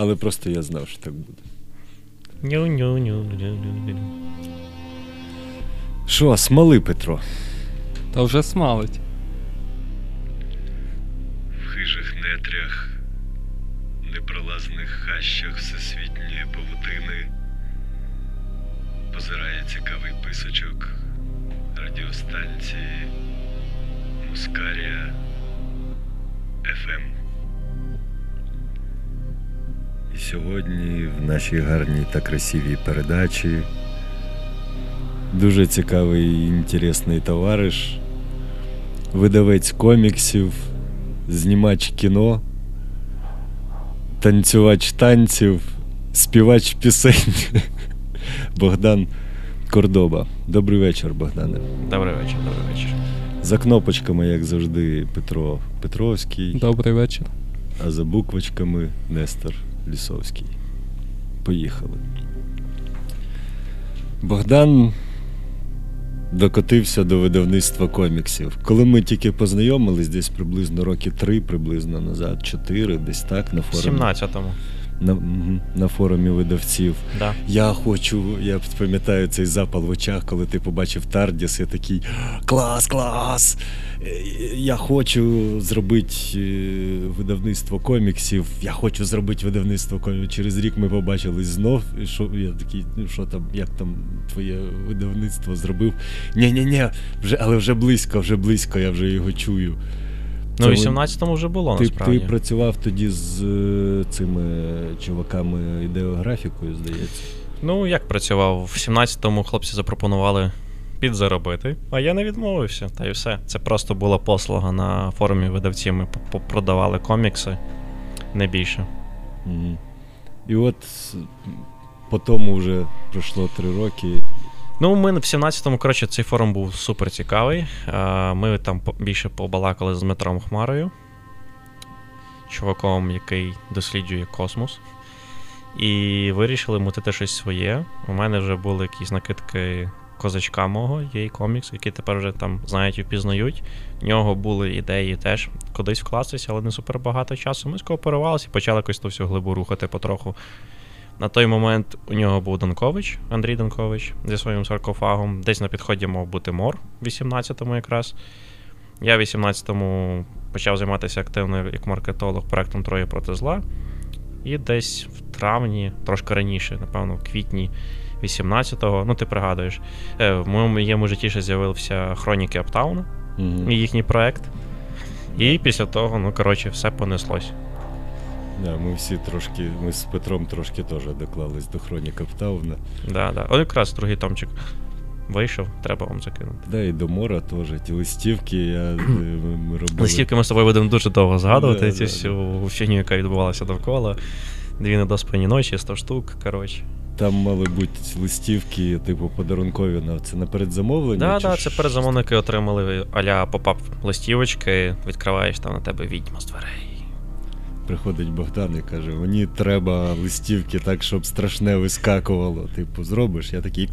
Але просто я знав, що так буде. Що, смоли, Петро? Та вже смалить. В хижих нетрях, непролазних хащах всесвітньої павутини позирає цікавий писочок радіостанції Мускарія ФМ. Сьогодні в нашій гарній та красивій передачі дуже цікавий і інтересний товариш, видавець коміксів, знімач кіно, танцювач танців, співач пісень Богдан Кордоба. Добрий вечір, Богдане. Добрий вечір, добрий вечір. За кнопочками, як завжди, Петро Петровський, Добрий вечір. а за буквочками Нестор Лісовський. Поїхали. Богдан докотився до видавництва коміксів. Коли ми тільки познайомились, десь приблизно роки три, приблизно назад, чотири, десь так, на форумі, 17-му. На, на форумі видавців. Да. Я хочу, я пам'ятаю цей запал в очах, коли ти побачив Тардіс, я такий клас, клас! Я хочу зробити е, видавництво коміксів. Я хочу зробити видавництво коміксів. Через рік ми побачились знов. І що я такий, ну що там, як там твоє видавництво зробив? Ні-ні-ні, вже, але вже близько, вже близько, я вже його чую. Ну, в 18-му вже було, Ти, насправді. ти працював тоді з е, цими чуваками ідеографікою, здається. Ну, як працював? В 17-му хлопці запропонували підзаробити, а я не відмовився, та й все. Це просто була послуга на форумі видавців. Ми продавали комікси, не більше. Мгм. І от по тому вже пройшло три роки. Ну, ми в 17-му, коротше, цей форум був супер цікавий. Е, Ми там більше побалакали з Дмитром Хмарою, чуваком, який досліджує космос. І вирішили мутити щось своє. У мене вже були якісь накидки козачка мого, є комікс, який тепер вже там знають і впізнають. В нього були ідеї теж кудись вкластися, але не супер багато часу. Ми скооперувалися і почали якось то всю глибу рухати потроху. На той момент у нього був Данкович, Андрій Данкович зі своїм саркофагом. Десь на підході мав бути мор в 18-му якраз. Я в 18-му почав займатися активно як маркетолог проектом Троє проти зла. І десь в травні, трошки раніше, напевно, в квітні 18-го, ну ти пригадуєш, е, в моєму житті ще з'явився Хроніки Аптауна і їхній проект. І після того, ну коротше, все понеслось. Да, ми всі трошки, ми з Петром трошки теж доклались до хроніка Птауна. Да, да. От якраз другий томчик вийшов, треба вам закинути. Да, і до мора теж. Ті листівки я, е, ми, робили. Листівки ми з тобою будемо дуже довго згадувати, Да, цю да, всю фігню, яка відбувалася довкола. Дві недоспані ночі, 100 штук, коротше. Там мали бути листівки, типу, подарункові на це на передзамовлення. Да, чи да, це передзамовники отримали а-ля pop-up листівочки, відкриваєш там на тебе відьма з дверей. Приходить Богдан і каже: мені треба листівки так, щоб страшне вискакувало. Типу, зробиш? Я такий.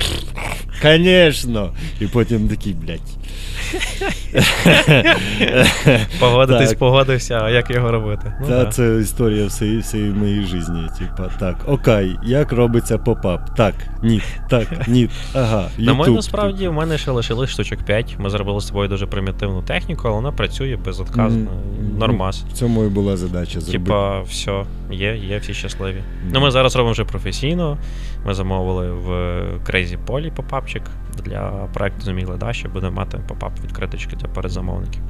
Звісно! І потім такий, блядь. Погодитись, Так. погодився, а як його робити? Ну, Та да. це історія всієї, всієї моєї житті. Типа, так, окей, як робиться pop-up? Так, ні, так, ні, ага. На мене насправді в мене ще лишилось штучок 5. Ми зробили з тобою дуже примітивну техніку, але вона працює безотказно. Мгм. Нормас. В цьому і була задача зробити. Типа, все, є, є, всі щасливі. Ну, ми зараз робимо вже професійно. Ми замовили в Crazy Polly pop-up чик для проекту Зуміли Даші. Будемо мати pop-up відкриточки для передзамовників.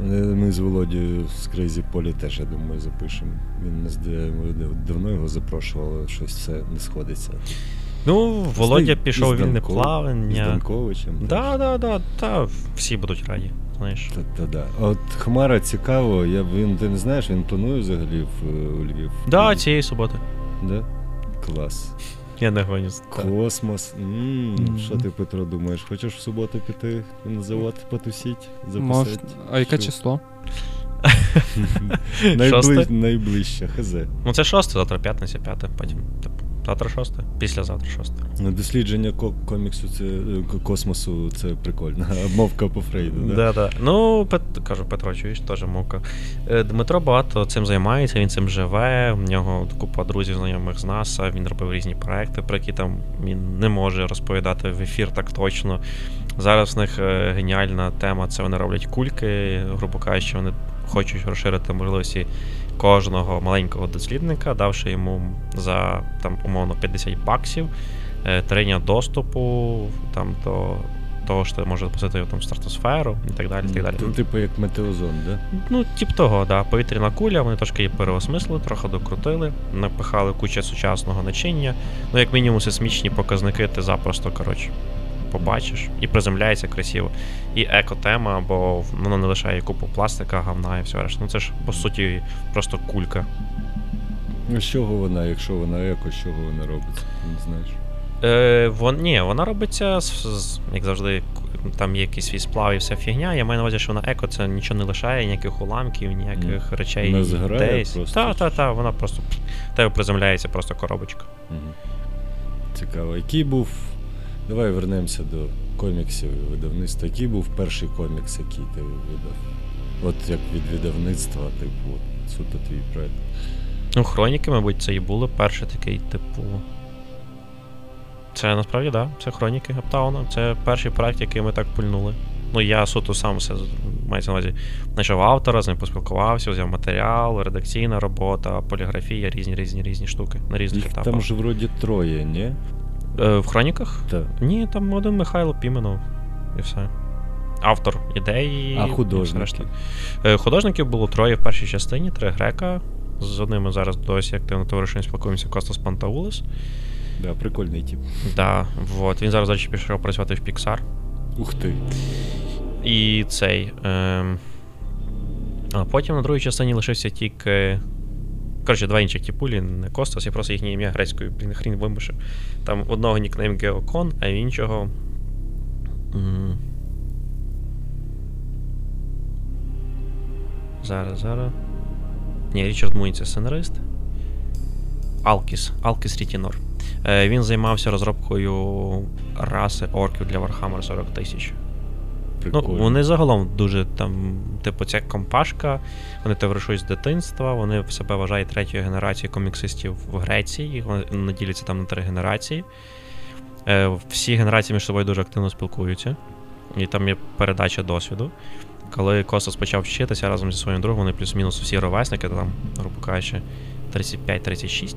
Е, Ми з Володею з Crazy Polly теж, я думаю, запишемо. Він нас давно його запрошували, щось все не сходиться. Ну, Володя пішов вільне Данков- З. Данковичем. Да, да, да, та всі будуть раді. Знаєш. Та, та, да. А От Хмара цікаво, я, він, ти не знаєш, він планує взагалі в, е, у Львів? Да, цієї суботи. Да? Клас. Я не гоню. Космос. Що ти, Петро, думаєш? Хочеш в суботу піти на завод потусіть? Мож... Записати? А яке число? Найближче, хз. Ну, це шосте, завтра п'ятниця, п'яте, потім. Завтра шосте, післязавтра шосте. Ну, Дослідження коміксу, це е, космосу, це прикольно. Мовка по Фрейду, да? Да, да. Ну, Пет, кажу, Петро, чуєш, теж мовка. Е, Дмитро багато цим займається, він цим живе. У нього купа друзів, знайомих з НАСА, він робив різні проекти, про які там він не може розповідати в ефір так точно. Зараз в них е, геніальна тема це вони роблять кульки, грубо кажучи, вони хочуть розширити можливості кожного маленького дослідника, давши йому за там, умовно 50 баксів е, дня доступу там, до того, що може запустити його там в стратосферу і так далі. І так далі. Це типу як метеозон, да? Ну, тип того, да. Повітряна куля, вони трошки її переосмислили, трохи докрутили, напихали кучу сучасного начиння. Ну, як мінімум, сейсмічні показники ти запросто, коротше, побачиш і приземляється красиво. І екотема, бо воно не лишає купу пластика, гавна і все решта. Ну це ж по суті просто кулька. Ну, з чого вона, якщо вона еко, з чого вона робиться? Не знаєш. Е, вон, ні, вона робиться, з, з- як завжди, там є якийсь свій сплав і вся фігня. Я маю на увазі, що вона еко, це нічого не лишає, ніяких уламків, ніяких речей. Вона згорає десь. просто, Та, чи та, та, вона просто тебе приземляється просто коробочка. Угу. Цікаво. Який був. Давай вернемося до коміксів і видавництва. Який був перший комікс, який ти видав? От як від видавництва, типу, суто твій проект. Ну, хроніки, мабуть, це і було перший такий, типу. Це насправді, так, да, це хроніки Аптауна. Це перший проект, який ми так пульнули. Ну, я суто сам все мається на увазі. Знайшов автора, з ним поспілкувався, взяв матеріал, редакційна робота, поліграфія, різні різні різні штуки на різних Їх етапах. там же вроді троє, ні? Е, в хроніках? Так. Ні, там один Михайло Піменов і все. Автор ідеї. А художники? Е, Художників було троє в першій частині, три грека. З одним ми зараз досі активно товаришем спілкуємося Костас Пантаулес. Да, прикольний тип. Да, вот. Він зараз до речі, пішов працювати в Pixar. Ух ти. І цей. Ем... А потім на другій частині лишився тільки. Коротше, два інших тіпулі, не Костас, я просто їхнє ім'я грецькою, блін, хрін вимушив. Там одного нікнейм Геокон, а іншого. м, Зараз, зараз. Ні, Річард Муін це сценарист. Алкіс. Алкіс Рітінор. Е, Він займався розробкою раси орків для Warhammer 40 тисяч. Ну, вони загалом дуже там, типу, ця компашка, вони товаришують з дитинства, вони в себе вважають третьою генерацією коміксистів в Греції, вони діляться там на три генерації. Е, всі генерації між собою дуже активно спілкуються, і там є передача досвіду. Коли Костас почав вчитися разом зі своїм другом, вони плюс-мінус всі ровесники, там, грубо кажучи, 35-36,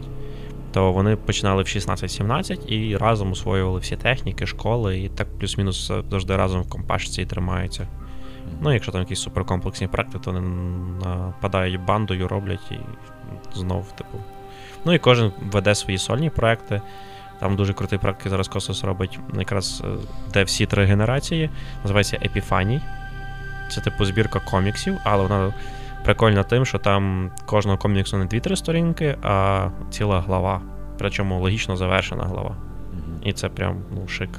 то вони починали в 16-17 і разом освоювали всі техніки, школи, і так плюс-мінус завжди разом в компашці і тримаються. Ну, якщо там якісь суперкомплексні проекти, то вони нападають бандою, роблять і знов, типу. Ну і кожен веде свої сольні проекти. Там дуже крутий проект, який зараз Косос робить, якраз е, де всі три генерації. Називається Епіфаній. Це типу збірка коміксів, але вона прикольна тим, що там кожного коміксу не 2-3 сторінки, а ціла глава. Причому логічно завершена глава. І це прям ну, шик.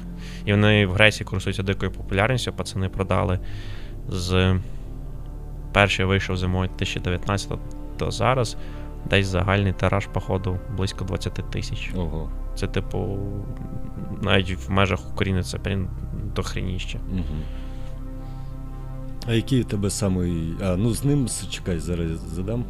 І вони в Греції користуються дикою популярністю. Пацани продали з перший вийшов зимою 2019 до зараз. Десь загальний тираж, походу, близько 20 тисяч. Ого. Це, типу, навіть в межах України це прям дохреніще. Угу. А який у тебе самий. А, ну з ним чекай, зараз задам.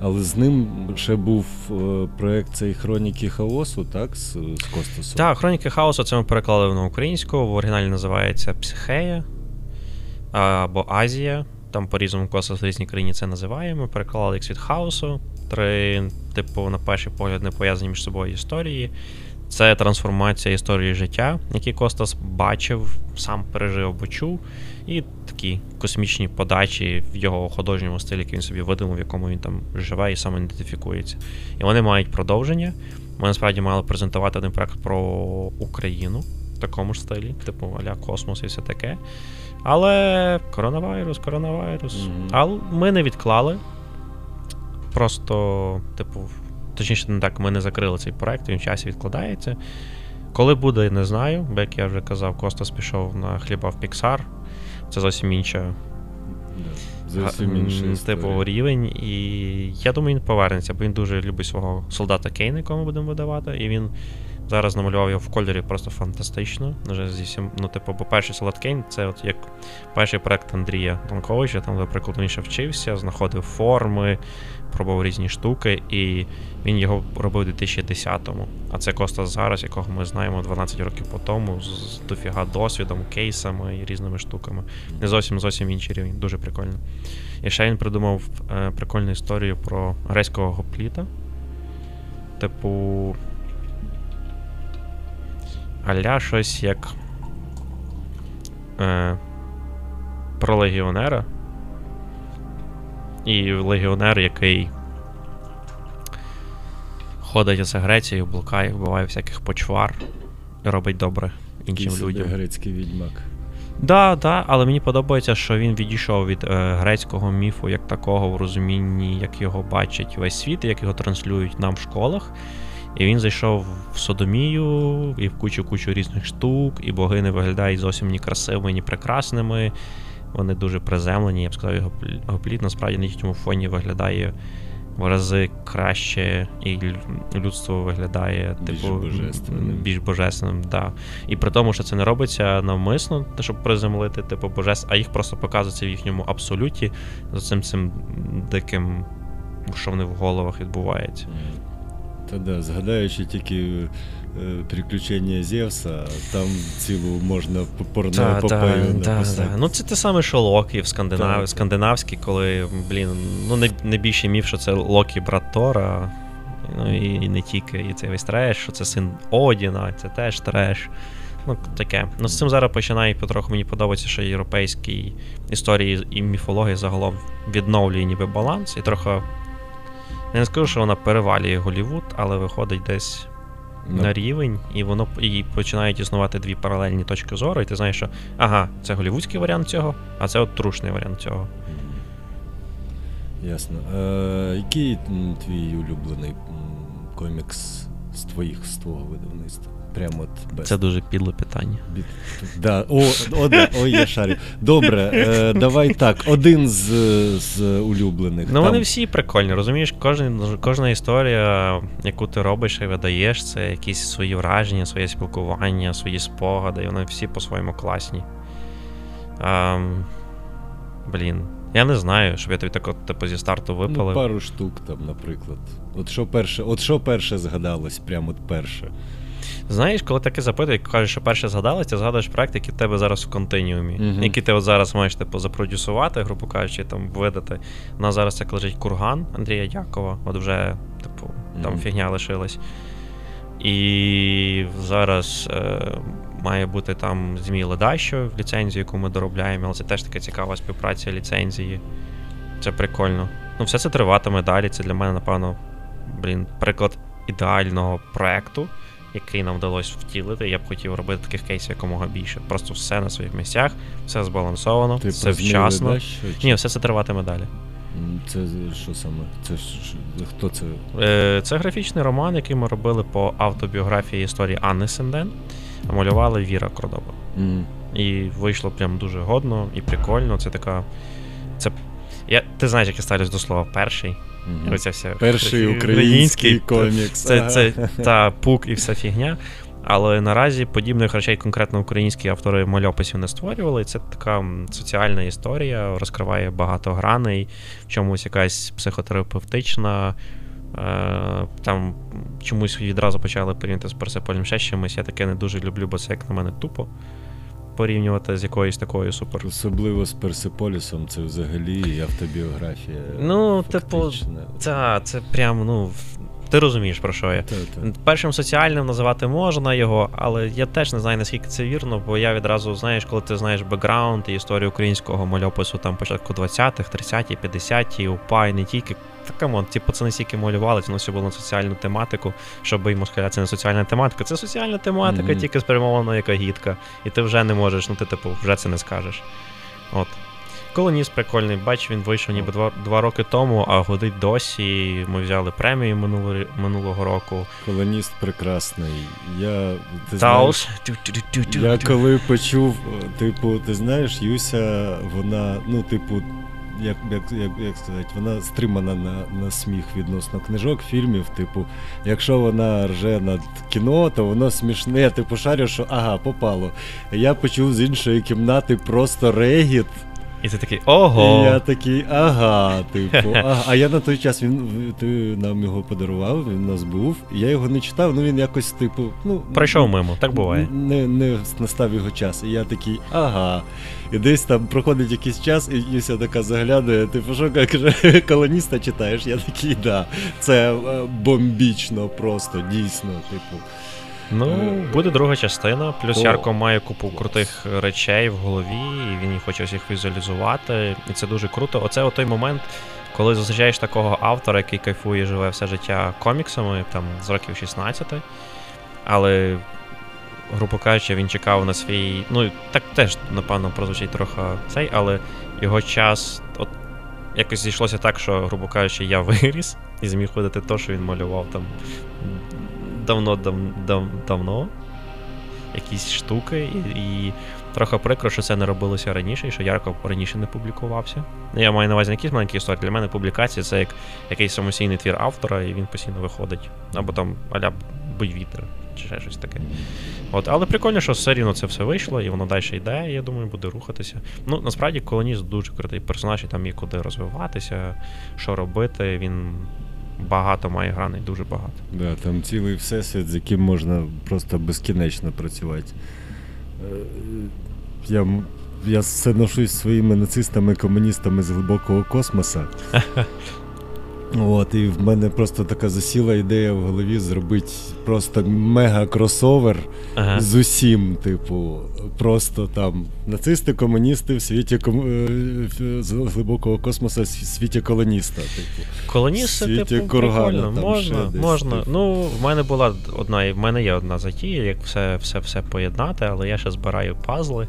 Але з ним ще був е, проект цей Хроніки хаосу, так? З, з Костасом. Так, Хроніки хаосу це ми переклали на українську. В оригіналі називається Психея або Азія. Там по-різному космос в різній країні це називає. Ми переклали як світ хаосу. Три, типу, на перший погляд, не пов'язані між собою історії. Це трансформація історії життя, які Костас бачив, сам пережив або чув, і такі космічні подачі в його художньому стилі, який він собі видумав, в якому він там живе і самоідентифікується. І вони мають продовження. Ми насправді мали презентувати один проект про Україну в такому ж стилі, типу аля космос і все таке. Але коронавірус, коронавірус. Мгм. Але ми не відклали. Просто, типу, точніше, не так, ми не закрили цей проект, він в часі відкладається. Коли буде, не знаю, бо як я вже казав, Костас пішов на хліба в Pixar. Це зовсім інша. Зовсім інший типу рівень. І я думаю, він повернеться, бо він дуже любить свого солдата Кейна, якого ми будемо видавати. І він зараз намалював його в кольорі просто фантастично. Вже зі всім, ну, типу, бо перший солдат Кейн це от як перший проект Андрія Тонковича, там, наприклад, він ще вчився, знаходив форми, пробував різні штуки, і він його робив у 2010-му. А це Костас зараз, якого ми знаємо 12 років по тому, з дофіга досвідом, кейсами і різними штуками. Не зовсім зовсім інший рівень, дуже прикольно. І ще він придумав е, прикольну історію про грецького гопліта. Типу. Аля щось як. Е, про легіонера. І легіонер, який ходить за Грецією, блукає, вбиває всяких почвар і робить добре іншим Який людям. грецький відьмак. Да, да, але мені подобається, що він відійшов від е, грецького міфу як такого в розумінні, як його бачить весь світ, як його транслюють нам в школах. І він зайшов в Содомію і в кучу-кучу різних штук, і богини виглядають зовсім ні красивими, ні прекрасними. Вони дуже приземлені. Я б сказав, його плі- його насправді на їхньому фоні виглядає в рази краще, і людство виглядає Більш типу божественним. більш божественним, да. І при тому, що це не робиться навмисно, щоб приземлити, типу, божеств, а їх просто показується в їхньому абсолюті з цим цим диким, що в них в головах відбувається. Та да, згадаючи тільки приключення Зевса, там цілу можна порноепопею написати. Ну, це те саме, що Локі в Скандинаві, Так. скандинавський, коли, блін, ну не міф, що це Локі брат Тора. Ну і, і не тільки, і це весь треш, що це син Одіна, це теж треш. Ну, таке. Ну, з цим зараз починає потроху мені подобається, що європейські історії і міфологія загалом відновлює ніби баланс, і трохи. Я не скажу, що вона перевалює Голівуд, але виходить десь Ну, на рівень, і воно і починають існувати дві паралельні точки зору, і ти знаєш, що ага, це голівудський варіант цього, а це от трушний варіант цього. Ясно. Е, який твій улюблений комікс з твоїх з твого видавництва? Прямо от без. Це дуже підле питання. Да. О, о, да. Ой, я шарю. Добре, е, давай так. Один з, з улюблених. Ну, вони всі прикольні, розумієш, кожен, кожна історія, яку ти робиш і видаєш, це якісь свої враження, своє спілкування, свої спогади, і вони всі по-своєму класні. А, блін, я не знаю, щоб я тобі так от, типу, зі старту Ну, випалив. пару штук там, наприклад. От що перше, от що перше згадалось, прямо от перше. Знаєш, коли таке запитують, кажуть, що перше згадалось, ти згадуєш проект, який в тебе зараз в континіумі, Мгм. який ти от зараз маєш типу, запродюсувати, грубо кажучи, там видати. У нас зараз як лежить курган Андрія Дякова, от вже, типу, там Мгм. фігня лишилась. І зараз е, має бути там Змій Ледащо в ліцензію, яку ми доробляємо, але це теж така цікава співпраця ліцензії. Це прикольно. Ну, все це триватиме далі. Це для мене, напевно, блін, приклад ідеального проекту, який нам вдалося втілити. Я б хотів робити таких кейсів якомога більше. Просто все на своїх місцях, все збалансовано, Ти все вчасно. Ледащо чи- Ні, все це триватиме далі. Це що саме? Це хто це? Е, Це графічний роман, який ми робили по автобіографії історії Анни Сенден, а малювали Віра Кордоба. М, І вийшло прям дуже годно і прикольно. Це така. Це. Я, ти знаєш, як я ставлюсь до слова перший. Мгм. Оця вся Перший український комікс. Це, Ага. це та пук і вся фігня. Але наразі подібних речей конкретно українські автори мальописів не створювали. Це така соціальна історія, розкриває багато граней, в чомусь якась психотерапевтична. Е, там чомусь відразу почали порівняти з Персиполем ще чимось. Я таке не дуже люблю, бо це як на мене тупо порівнювати з якоюсь такою супер. Особливо з Персеполісом, це взагалі автобіографія. Ну, типу. Та, це прям, ну. Ти розумієш, про що я. Та, та. Першим соціальним називати можна його, але я теж не знаю, наскільки це вірно, бо я відразу, знаєш, коли ти знаєш бекграунд і історію українського мальопису там початку 20-х, 30-ті, 50-ті, УПА і не тільки. Та come on, ці пацани стільки малювали, воно все було на соціальну тематику, щоб і москаля це не соціальна тематика. Це соціальна тематика, Мгм. тільки спрямована як агітка. І ти вже не можеш, ну ти типу, вже це не скажеш. От. Колоніст прикольний, бач, він вийшов ніби два, два роки тому, а годить досі. Ми взяли премію минулого, минулого року. Колоніст прекрасний. Я, ти знаєш, я коли почув, типу, ти знаєш, Юся, вона, ну, типу, як, як, як, як сказати, вона стримана на, на сміх відносно книжок, фільмів. Типу, якщо вона рже над кіно, то воно смішне. Я типу шарю, що ага, попало. Я почув з іншої кімнати просто регіт. І ти такий ого. І я такий, ага, типу, ага. А я на той час він ти нам його подарував, він у нас був. Я його не читав, ну він якось, типу, ну. Пройшов мимо, так буває. Не, не настав його час. І я такий, ага. І десь там проходить якийсь час, і Юся така заглядає, типу, що каже, колоніста читаєш? Я такий, да. Це е, бомбічно просто, дійсно, типу. Ну, буде друга частина. Плюс О. Ярко має купу крутих речей в голові, і він хоче всіх візуалізувати. І це дуже круто. Оце той момент, коли зустрічаєш такого автора, який кайфує, живе все життя коміксами, там з років 16. Але, грубо кажучи, він чекав на свій. Ну, так теж, напевно, прозвучить трохи цей, але його час. От якось зійшлося так, що, грубо кажучи, я виріс і зміг ходити то, що він малював там давно дав, дав, давно. Якісь штуки, і, і трохи прикро, що це не робилося раніше, і що Ярко раніше не публікувався. Ну, Я маю на увазі не якісь маленькі історії. Для мене публікація це як якийсь самостійний твір автора, і він постійно виходить. Або там аля будь вітер, чи ще щось таке. От, але прикольно, що все рівно це все вийшло, і воно далі йде, я думаю, буде рухатися. Ну, насправді, колоніст дуже крутий персонаж, і там є куди розвиватися, що робити. Він багато має граней, дуже багато. Да, там цілий всесвіт, з яким можна просто безкінечно працювати. Е, Я, я все ношусь своїми нацистами, комуністами з глибокого космоса. От, і в мене просто така засіла ідея в голові зробити просто мега-кросовер Ага. з усім, типу, просто там нацисти, комуністи в світі ком... е, з глибокого космоса в світі колоніста. Типу. Колоніст це Світі типу Кургана прикольно. там Можна, десь, можна. типу. Ну, в мене була одна, і в мене є одна затія, як все, все, все поєднати, але я ще збираю пазли.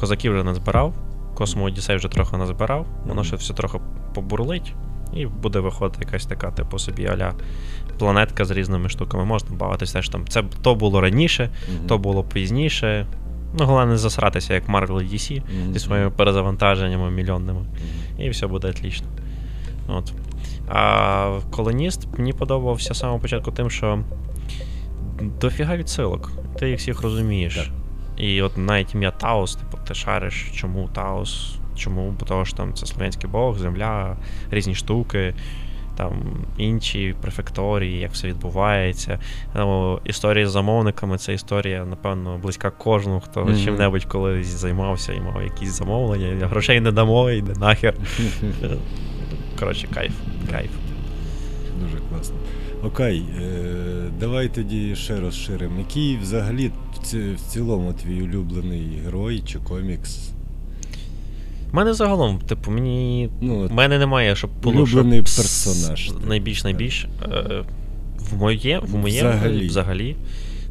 Козаків вже не збирав, Космо Одіссей вже трохи назбирав, воно ще все трохи побурлить, і буде виходити якась така, типу собі аля планетка з різними штуками. Можна бавитися теж там. Це то було раніше, Мгм. то було пізніше. Ну, головне не засратися, як Marvel DC Мгм. зі своїми перезавантаженнями мільйонними Мгм. і все буде отлично. От. А колоніст мені подобався з самого початку тим, що дофіга відсилок. Ти їх всіх розумієш. Так. І от навіть ім'я Таос, типу, ти шариш, чому Таос, чому, бо того що там це слов'янський бог, земля, різні штуки. Там інші префекторії, як все відбувається. Ну, історія з замовниками це історія, напевно, близька кожному, хто Мгм. чим-небудь колись займався і мав якісь замовлення. Грошей не дамо, йде нахер. Коротше, кайф, кайф. Дуже класно. Окей, е, давай тоді ще розширимо. Який взагалі в цілому твій улюблений герой чи комікс? У мене загалом, типу, мені. Ну, от, мене немає, щоб було Улюблений щоб персонаж. Найбільш найбільш. Е, в моє, в моєму Взагалі. взагалі.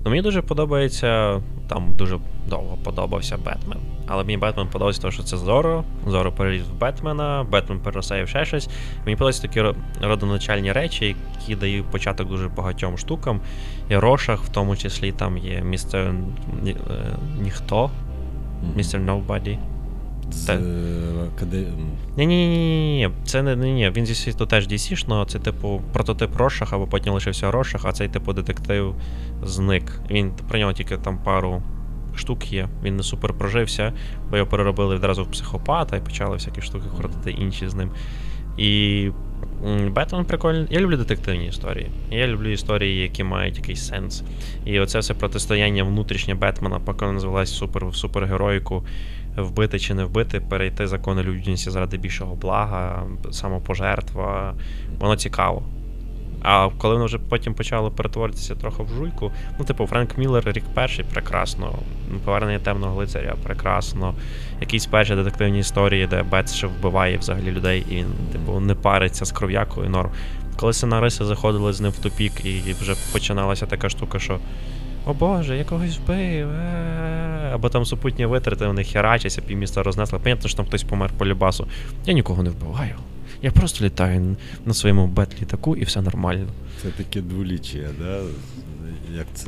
Ну, мені дуже подобається. Там дуже довго подобався Бетмен. Але мені Бетмен подобається, тому що це Зоро. Зоро переліз в Бетмена, Бетмен переростає в ще щось. Мені подобаються такі родоначальні речі, які дають початок дуже багатьом штукам. І Рошах, в тому числі, там є містер Ні- е, Ніхто, містер Nobody. З е, акаде... м, Ні, ні, ні, ні, це не ні, ні. Він зі світу теж DC-шного, це типу прототип Рошах, або потім лишився Рошах, а цей типу детектив зник. Він про нього тільки там пару штук є. Він не супер прожився, бо його переробили відразу в психопата і почали всякі штуки крутити інші з ним. І Бетмен прикольний. Я люблю детективні історії. Я люблю історії, які мають якийсь сенс. І оце все протистояння внутрішнє Бетмена, поки вона називалась супер, супергероїку, вбити чи не вбити, перейти закони людяності заради більшого блага, самопожертва. Воно цікаво. А коли воно вже потім почало перетворитися трохи в жуйку, ну, типу, Френк Міллер рік перший прекрасно, повернення темного лицаря прекрасно. Якісь перші детективні історії, де Бетс ще вбиває взагалі людей, і типу, не париться з кров'якою норм. Коли сценаристи заходили з ним в тупік, і вже починалася така штука, що о Боже, я когось вбив. Або там супутні витрати, вони херачаться, півміста рознесли. Понятно, що там хтось помер по любасу. Я нікого не вбиваю. Я просто літаю на своєму бет-літаку і все нормально. Це таке дволіччя, да? як це.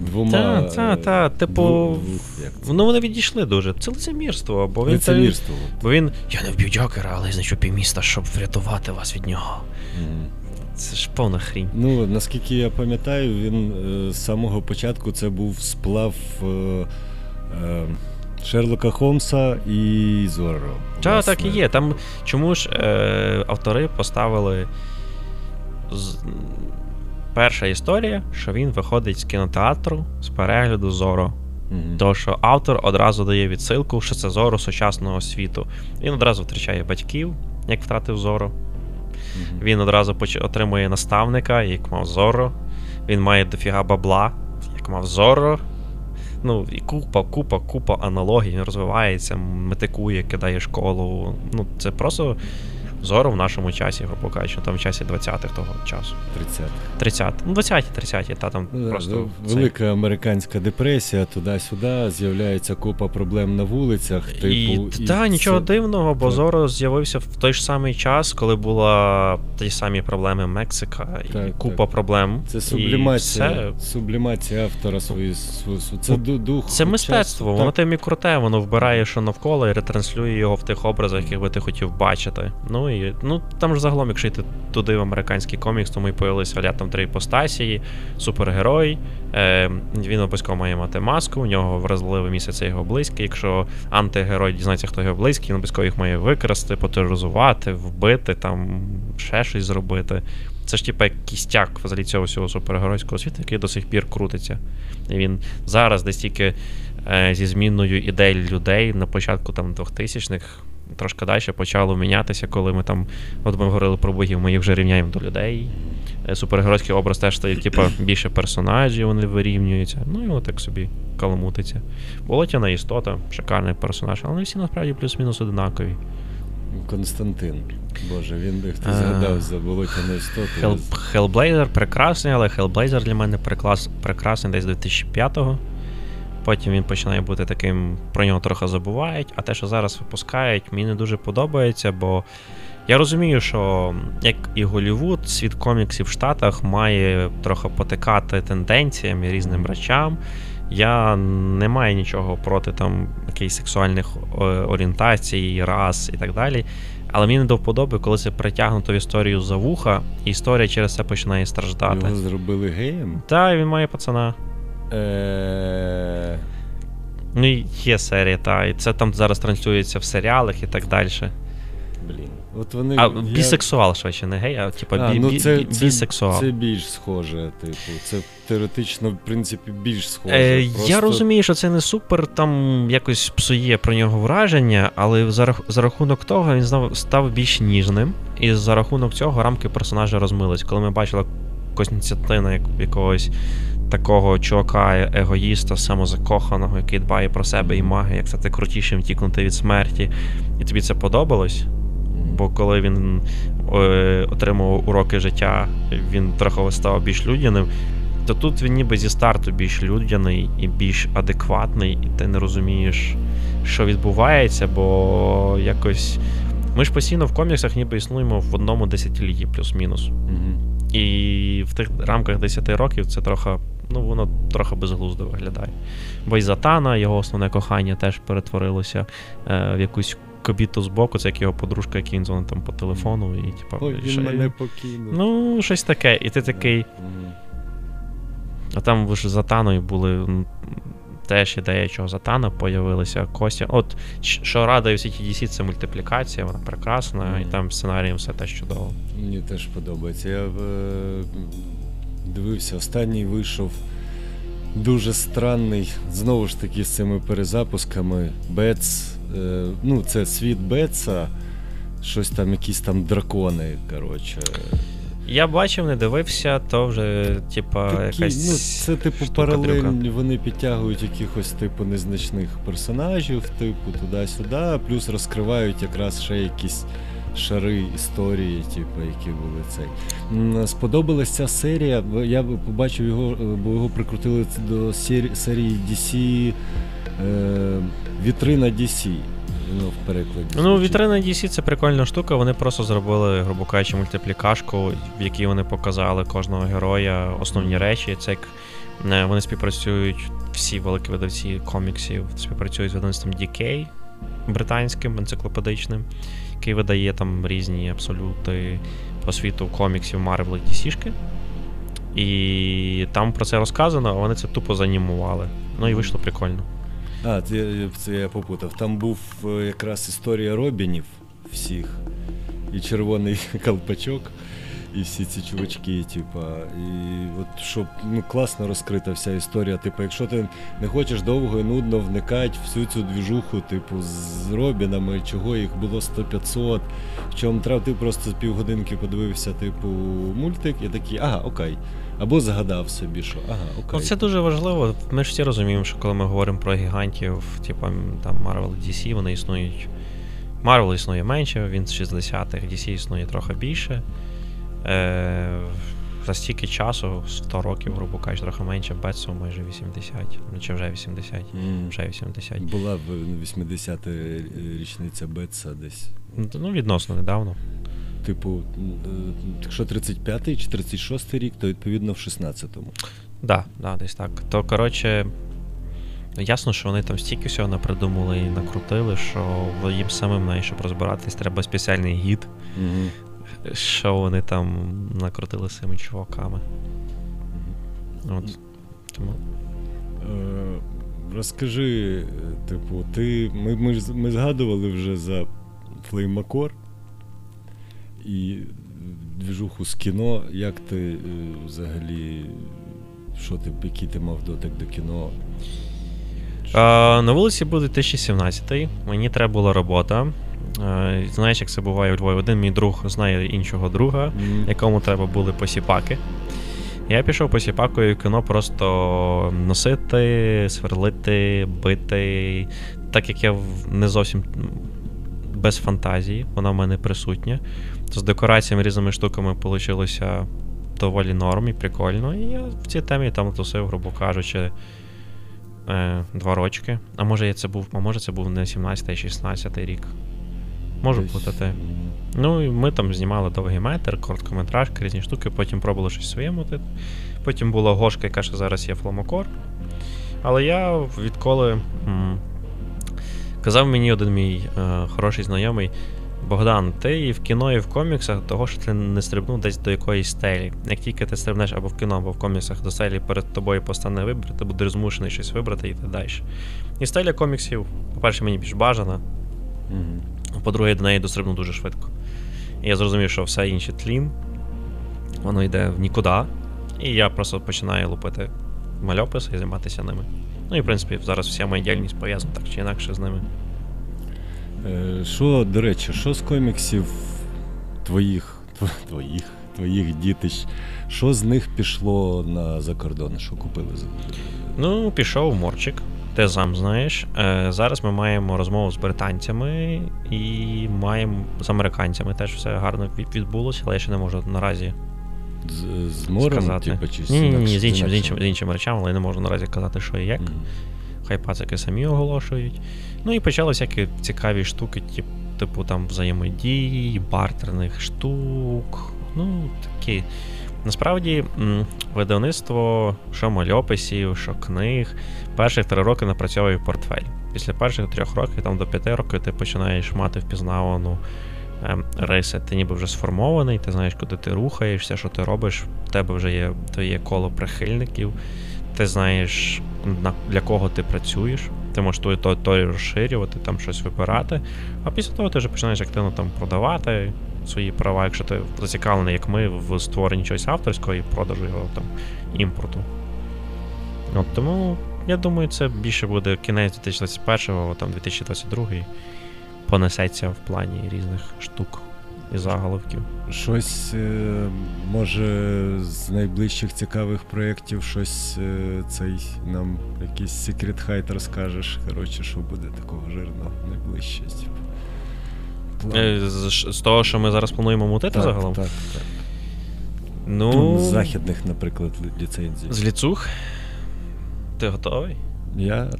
Двома. Та, та, та, е, типу, дву-? Ну вони відійшли дуже. Це лицемірство, бо він Лицемірство. Бо він. Я не вб'ю Джокера, але я знайшов півміста, щоб врятувати вас від нього. Мгм. Це ж повна хрінь. Ну, наскільки я пам'ятаю, він е, з самого початку це був сплав е, е, Шерлока Холмса і Зорро. Та, так і є. Там чому ж е, автори поставили. З... Перша історія, що він виходить з кінотеатру з перегляду Зоро. Мгм. То, що автор одразу дає відсилку, що це Зоро сучасного світу. Він одразу втрачає батьків, як втратив Зоро. Мгм. Він одразу отримує наставника, як мав Зоро. Він має дофіга бабла, як мав Зоро. Ну, і купа, купа, купа аналогій. Він розвивається, метикує, кидає школу. Ну, це просто Зоро в нашому часі, грубо кажучи, там в часі 20-х того часу. 30. 30 ну 20-ті, 30-ті, та там Ну, просто. ну, цей- велика американська депресія, туди-сюди, з'являється купа проблем на вулицях. Типу, і, та, нічого це- дивного, бо так. Зоро з'явився в той ж самий час, коли була ті самі проблеми Мексика, і Так, купа так. проблем. Це І сублімація, все. сублімація автора свої, це дух. Це мистецтво, часу, воно тим і круте, воно вбирає, що навколо, і ретранслює його в тих образах, яких би ти хотів бачити. Ну і ну там ж загалом, якщо йти туди в американський комікс, тому і появилися ля там три іпостасії, супергерой. Е, він обов'язково має мати маску, у нього вразливе місце це його близький. Якщо антигерой дізнається, хто його близький, він обов'язково їх має викрасти, потероризувати, вбити, там ще щось зробити. Це ж типа як кістяк взагалі цього всього супергеройського світу, який до сих пір крутиться. І він зараз десь тільки е, зі зміною ідей людей на початку там 2000-х трошки далі почало мінятися, коли ми там, от ми говорили про богів, ми їх вже рівняємо до людей. Е, Супергеройський образ теж стає, типу, більше персонажів, вони вирівнюються. Ну і от так собі каламутиться. Болотяна істота, шикарний персонаж, але вони всі насправді плюс-мінус одинакові. Константин. Боже, він би хто згадав за болотяну істоту. Хел, Hellblazer прекрасний, але Hellblazer для мене прекрасний десь 2005-го. Потім він починає бути таким, про нього трохи забувають, а те, що зараз випускають, мені не дуже подобається, бо я розумію, що як і Голлівуд, світ коміксів в Штатах має трохи потикати тенденціями різним речам. Я не маю нічого проти там якихось сексуальних орієнтацій, рас і так далі. Але мені не до вподоби, коли це притягнуто в історію за вуха, і історія через це починає страждати. Його зробили геєм. Та, він має пацана. Е, Ну, і є серія, та, і це там зараз транслюється в серіалах і так далі. Блін. От вони, А я- бісексуал швидше, не гей, а типа А, бі, ну це, бі- це, бісексуал. це більш схоже, типу. Це теоретично, в принципі, більш схоже. Е, Просто- Я розумію, що це не супер там якось псує про нього враження, але за, за рахунок того він знав, став більш ніжним, і за рахунок цього рамки персонажа розмились. Коли ми бачили Костянтина як якогось такого чувака, е- егоїста, самозакоханого, який дбає про себе і має, як стати крутішим, втікнути від смерті, і тобі це подобалось. Бо коли він е, отримав уроки життя, він трохи став більш людяним. То тут він ніби зі старту більш людяний і більш адекватний, і ти не розумієш, що відбувається, бо якось. Ми ж постійно в коміксах ніби існуємо в одному десятилітті, плюс-мінус. Мгм. І в тих рамках 10 років це трохи, ну, воно трохи безглуздо виглядає. Бо і Затана, його основне кохання, теж перетворилося е, в якусь кобіту з боку, це як його подружка, як він дзвонить там по телефону, і типу. Ой, ще- мене покинув. Ну, щось таке. І ти такий. Мгм. А там вже за Таною були теж ідея, чого Затана появилася. Костя. От що радує всі ті DC, це мультиплікація, вона прекрасна, і там сценарієм все теж чудово. Мені теж подобається. Я е, дивився, останній вийшов дуже странний. Знову ж таки, з цими перезапусками. Бец. Е, ну, це світ Бетса. Щось там, якісь там дракони, коротше. Я бачив, не дивився, то вже, типа, Такі, якась. ну, це типу штука-дрюка. вони підтягують якихось типу незначних персонажів, типу туди-сюди, плюс розкривають якраз ще якісь шари історії, типу, які були цей. М, Сподобалась ця серія. Я побачив його, е, бо його прикрутили до сері- серії DC е, Вітрина DC. Ну, в перекладі. Ну, вітрина DC це прикольна штука. Вони просто зробили, грубо кажучи, мультиплікашку, в якій вони показали кожного героя основні речі. Це як е, вони співпрацюють, всі великі видавці коміксів співпрацюють з видавництвом DK британським, енциклопедичним, який видає там різні абсолюти по світу коміксів Marvel і DC-шки. І там про це розказано, а вони це тупо занімували. Ну і вийшло прикольно. А, це, це я попутав. Там був е, якраз історія Робінів всіх. І червоний колпачок, і всі ці чувачки, типа. І от щоб ну, класно розкрита вся історія. Типу, якщо ти не хочеш довго і нудно вникати всю цю двіжуху, типу, з Робінами, чого їх було 100-500, в чому треба, ти просто з півгодинки подивився, типу, мультик, і такий, ага, окей. Або згадав собі, що ага, окей. Ну, це дуже важливо. Ми ж всі розуміємо, що коли ми говоримо про гігантів, типу там Marvel DC, вони існують. Marvel існує менше, він з 60-х, DC існує трохи більше. Е, за стільки часу, 100 років, грубо кажучи, трохи менше, Бетсу майже 80. Ну чи вже 80. М. Вже 80. Була 80-та річниця Бетса десь. Ну, відносно недавно. Типу, е, якщо 35-й чи 36-й рік, то відповідно в 16-му. Да, да, десь так. То, коротше, ясно, що вони там стільки всього напридумали і накрутили, що їм самим навіть, розбиратись, треба спеціальний гід. Угу. Що вони там накрутили з цими чуваками. От. Тому. Е, розкажи, е, типу, ти. Ми, ми, ми згадували вже за Флеймакор і двіжуху з кіно. Як ти е, взагалі. Що ти, який ти мав дотик до кіно? А, на вулиці був 2017 мені треба була робота. Е, знаєш, як це буває у Львові? Один мій друг знає іншого друга, М, якому треба були посіпаки. Я пішов посіпакою в кіно просто носити, сверлити, бити. Так як я не зовсім без фантазії, вона в мене присутня. То з декораціями різними штуками вийшло доволі норм і прикольно. І я в цій темі там тусив, грубо кажучи, е, два рочки. А може я це був, а може це був не 17 а 16 рік. Можу десь, плутати. Ну, і ми там знімали довгий метр, короткометражки, різні штуки, потім пробували щось своє мотити. Потім була Гошка, яка ще зараз є фламокор. Але я відколи м, казав мені один мій е, хороший знайомий. Богдан, ти і в кіно, і в коміксах, того, що ти не стрибнув десь до якоїсь стелі. Як тільки ти стрибнеш або в кіно, або в коміксах до стелі перед тобою постане вибір, ти будеш змушений щось вибрати і йти далі. І стеля коміксів, по-перше, мені більш бажана, мгм. По-друге, до неї дострибну дуже швидко. І я зрозумів, що все інше тлін, воно йде в нікуди, і я просто починаю лупити мальописи і займатися ними. Ну і в принципі зараз вся моя діяльність пов'язана так чи інакше з ними. Е, Що, до речі, що з коміксів твоїх, тв- твоїх, твоїх дітищ, що з них пішло на закордон? Що купили Ну, пішов морчик, ти сам знаєш. Е, зараз ми маємо розмову з британцями і маємо з американцями. Теж все гарно відбулося, але я ще не можу наразі з, з морем, сказати. типу, чи ні, ні, ні, з іншим, з іншим, з іншим речами, але я не можу наразі казати, що і як. Мгм. хай пацики самі оголошують. Ну і почали всякі цікаві штуки, типу там взаємодії, бартерних штук. Ну, такі. Насправді, видавництво що мальописів, що книг, перших три роки напрацьовує портфель. Після перших трьох років, там до п'яти років, ти починаєш мати впізнавану ем, риси. Ти ніби вже сформований, ти знаєш, куди ти рухаєшся, що ти робиш, в тебе вже є твоє коло прихильників ти знаєш, на, для кого ти працюєш, ти можеш ту то, то розширювати, там щось вибирати. А після того ти вже починаєш активно там продавати свої права, якщо ти зацікавлений, як ми, в створенні чогось авторського і продажу його там імпорту. От тому я думаю, це більше буде кінець 2021-го, там 2022 понесеться в плані різних штук і заголовків. Щось, е, може, з найближчих цікавих проєктів, щось е, цей нам якийсь секрет хайт розкажеш. Коротше, що буде такого жирного найближче. Е, З, з того, що ми зараз плануємо мутити так, загалом. Так, так. Ну, з західних, наприклад, ліцензій. З ліцух. Ти готовий? Я,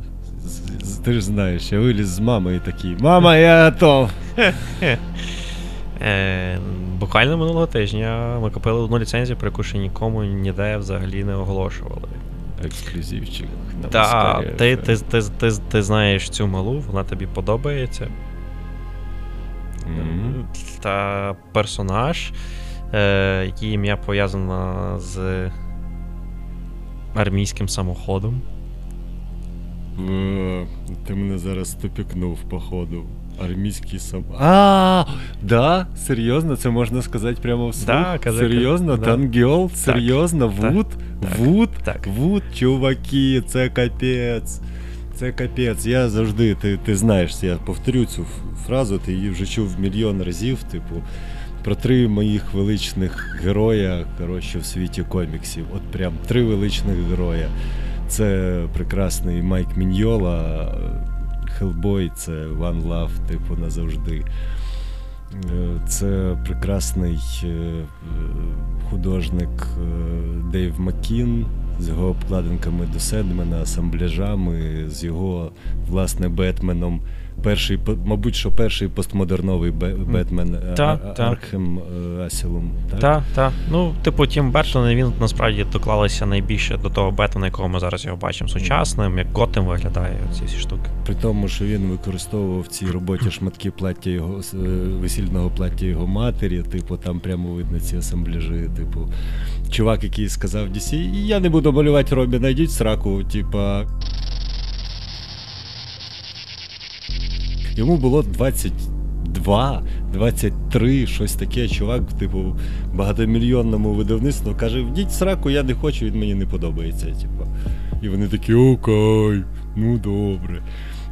ти ж знаєш, я виліз з мами і такий. Мама, я готов. Е, буквально минулого тижня ми купили одну ліцензію, про яку ще нікому ніде взагалі не оголошували. Ексклюзивчик. на Та, ти, ти, ти, ти, ти знаєш цю малу, вона тобі подобається. Мгм. Та персонаж, е, який ім'я пов'язано з армійським самоходом. Е, Ти мене зараз тупікнув, походу. Армійський сам. А, да? Серйозно, це можна сказати прямо? Да, кажи, Серйозно, да. Тангел? Серйозно, Вуд? Вуд? Вуд, чуваки, це капець. Це капець. Я завжди, ти, ти знаєш, я повторю цю фразу, ти її вже чув мільйон разів, типу, про три моїх величних героя, коротше, в світі коміксів. От прям три величних героя. Це прекрасний Майк Міньола, Хелбой, це One Love, типу, назавжди. Е, Це прекрасний е, е, художник Дейв Маккін з його обкладинками до Седмена, асамбляжами, з його власне Бетменом. Перший, мабуть, що перший постмодерновий Бетмен е, Та, та. Архем е, Асілум. Так? Так, так. Ну, типу, Тім Бертон, він насправді доклалися найбільше до того Бетмена, якого ми зараз його бачимо сучасним, як Готем виглядає, ці всі штуки. При тому, що він використовував в цій роботі шматки плаття його е, весільного плаття його матері, типу, там прямо видно ці асамбляжі, типу, чувак, який сказав DC, я не буду малювати Робіна, йдіть сраку, типа. Йому було 22, 23, щось таке. Чувак, типу, багатомільйонному видавництву каже: йдіть в сраку, я не хочу, він мені не подобається. Типу. І вони такі, окей, ну добре.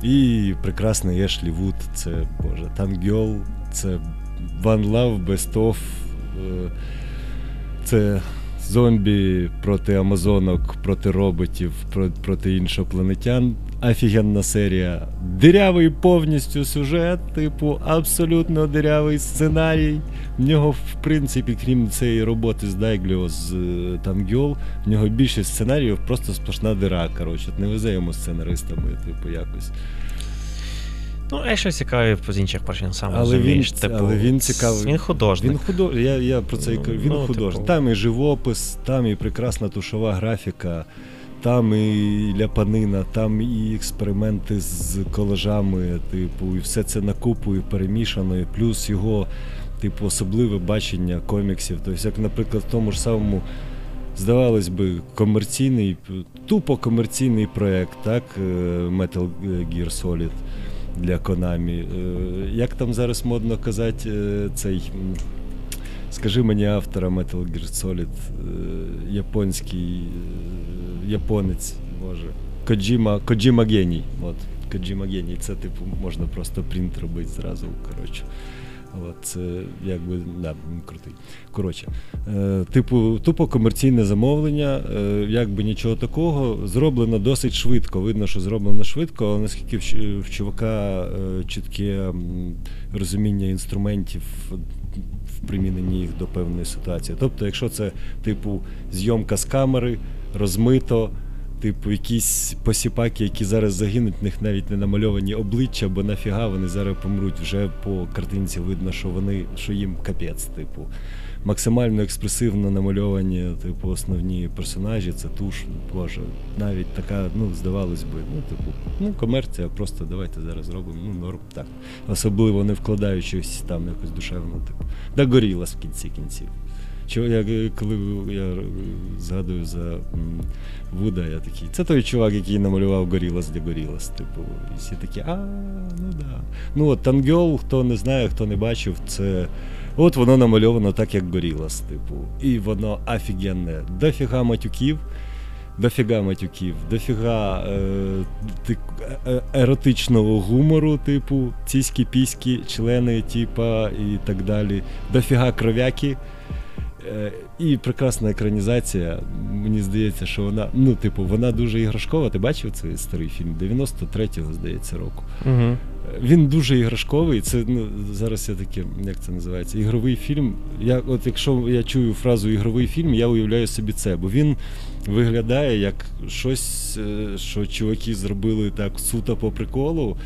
І прекрасний Ешлі Вуд, це Боже, Tank Girl, це One Love Best Of, це зомбі проти амазонок, проти роботів, про- проти іншопланетян. Офігенна серія. Дирявий повністю сюжет, типу, абсолютно дирявий сценарій. В нього, в принципі, крім цієї роботи з Дайгліо з е, Тангьол, в нього більшість сценаріїв просто сплошна дира. Коротше, не везе йому сценаристами, типу, якось. Ну, я щось цікаве з інших причин сам Але він- розумієш. Типу, але він цікавий. Він художник. Він худож... я, я про це і кажу. Він Ну, художник. типу. Там і живопис, там і прекрасна тушова графіка, там і ляпанина, там і експерименти з колажами, типу, і все це накупу і перемішано, і плюс його, типу, особливе бачення коміксів. Тобто, як, наприклад, в тому ж самому. Здавалось би, комерційний, тупо комерційний проект, так? е, Metal Gear Solid для Konami. Е, Як там зараз модно казати, е, цей. Скажи мені автора Metal Gear Solid, е, японський японець, може. Коджіма, Коджіма геній. От, Коджіма геній. Це, типу, можна просто принт робити зразу. Коротше. Це якби да, крутий. Коротше, е, типу, тупо комерційне замовлення, е, якби нічого такого, зроблено досить швидко. Видно, що зроблено швидко, але наскільки в, в чувака е, чітке розуміння інструментів в приміненні їх до певної ситуації. Тобто, якщо це, типу, зйомка з камери, розмито. Типу, якісь посіпаки, які зараз загинуть, в них навіть не намальовані обличчя, бо нафіга вони зараз помруть. Вже по картинці видно, що вони, що їм капець, типу. Максимально експресивно намальовані, типу, основні персонажі, це туш, боже, навіть така, ну, здавалось би, ну, типу, ну, комерція, просто давайте зараз зробимо, ну, норм, так. Особливо не вкладаючись там якось душевно, типу. Да горіла в кінці кінців. Чого я е, коли я е, згадую за Вуда, я такий. Це той чувак, який намалював Горілас для Горілас. Типу, і всі такі, а, ну да. Ну от Тангьол, хто не знає, хто не бачив, це. От воно намальовано так, як Горілас, типу. І воно офігенне. Дофіга матюків. Дофіга матюків, дофіга е, тик, е, еротичного гумору, типу, ціські, піські, члени, типа, і так далі. Дофіга кров'яки. Е, І прекрасна екранізація. Мені здається, що вона, ну, типу, вона дуже іграшкова. Ти бачив цей старий фільм? 93-го, здається, року. Угу. Він дуже іграшковий. Це ну, зараз я таке, як це називається? Ігровий фільм. Я, От якщо я чую фразу ігровий фільм, я уявляю собі це, бо він виглядає як щось, е, що чуваки зробили так суто по приколу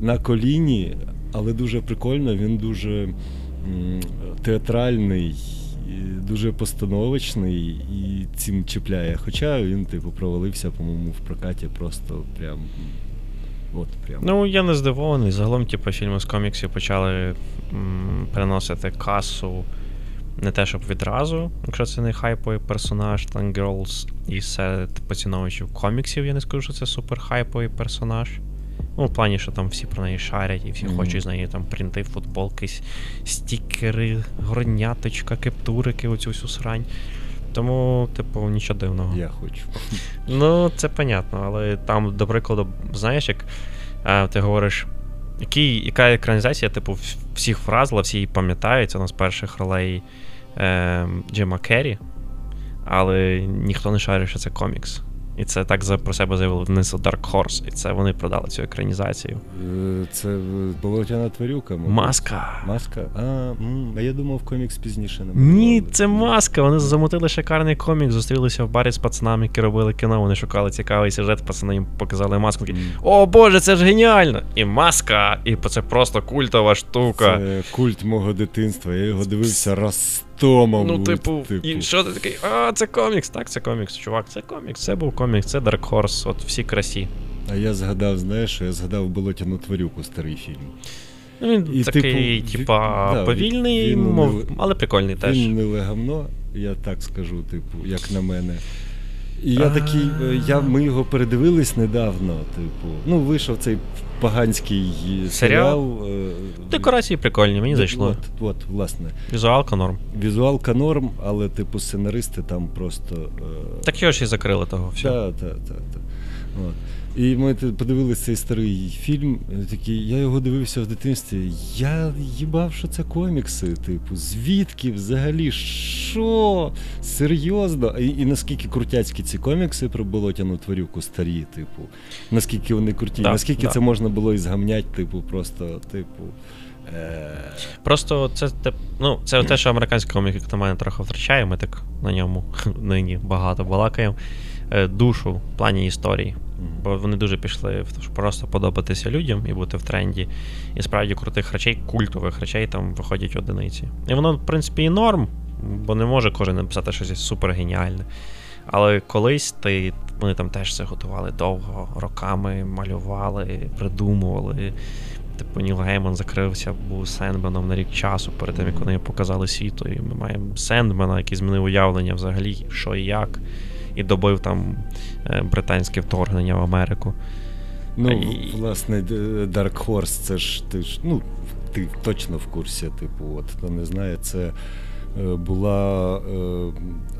на коліні, але дуже прикольно, він дуже м, театральний, дуже постановочний і цим чіпляє. Хоча він, типу, провалився, по-моєму, в прокаті просто прям. От прям. Ну, я не здивований. Загалом, типу, фільми з коміксів почали м, приносити касу не те, щоб відразу, якщо це не хайповий персонаж, Girls, і серед поціновувачів коміксів, я не скажу, що це супер хайповий персонаж. Ну, в плані, що там всі про неї шарять, і всі Мгм. хочуть з неї там принти, футболки, стікери, горняточка, кептурики, оцю всю срань. Тому, типу, нічого дивного. Я хочу. Ну, це понятно, але там, до прикладу, знаєш, як е, ти говориш, який, яка екранізація, типу, всіх вразила, всі її пам'ятають, це одна з перших ролей е, Джима Керрі, але ніхто не шарить, що це комікс. І це так за про себе заявили вниз Dark Horse, і це вони продали цю екранізацію. Е, Це е, болотяна тварюка. мабуть. Маска. Маска? А, м, а я думав, комікс пізніше не Ні, це маска. Вони замотили шикарний комік, зустрілися в барі з пацанами, які робили кіно. Вони шукали цікавий сюжет, пацани їм показали маску. такі, О Боже, це ж геніально! І маска, і це просто культова штука. Це культ мого дитинства. Я його дивився раз мабуть. Ну, типу, і що ти такий? А, це комікс. Так, це комікс, чувак, це комікс, це був комікс, це Dark Horse, от всі красі. А я згадав, знаєш, я згадав болотяну тварюку, старий фільм. Ну, він І, такий, типу, типа, да, повільний, він- він мов, але прикольний теж. Він не легавно, я так скажу, типу, як на мене. І я такий, е, я, ми його передивились недавно, типу. Ну, вийшов цей поганський Серіал? е, Декорації прикольні, мені зайшло. От, от, власне. Візуалка норм. Візуалка норм, але, типу, сценаристи там просто. е, Так його ж і закрили того всього. Так, так, так. І ми подивилися цей старий фільм. і Такий, я його дивився в дитинстві. Я їбав, що це комікси. Типу, звідки взагалі? Що? Серйозно? І, і наскільки крутяцькі ці комікси про болотяну тварюку старі, типу, наскільки вони круті, Да, наскільки да. це можна було і згамнять, типу, просто, типу. Е... Просто це ну, це те, що американський комік, як на мене, трохи втрачає, ми так на ньому нині багато балакаємо. Е, Душу в плані історії. Бо вони дуже пішли в те, щоб просто подобатися людям і бути в тренді. І справді крутих речей, культових речей там виходять одиниці. І воно, в принципі, і норм, бо не може кожен написати щось супер геніальне. Але колись ти, вони там теж це готували довго, роками малювали, придумували. Типу, Ніл Гейман закрився, був Сендменом на рік часу перед тим, як вони показали світу. І ми маємо Сендмена, який змінив уявлення взагалі, що і як, і добив там британське вторгнення в Америку. Ну, І- власне, Dark Horse, це ж ти ж, ну, ти точно в курсі, типу, от хто не знає, це е, була е,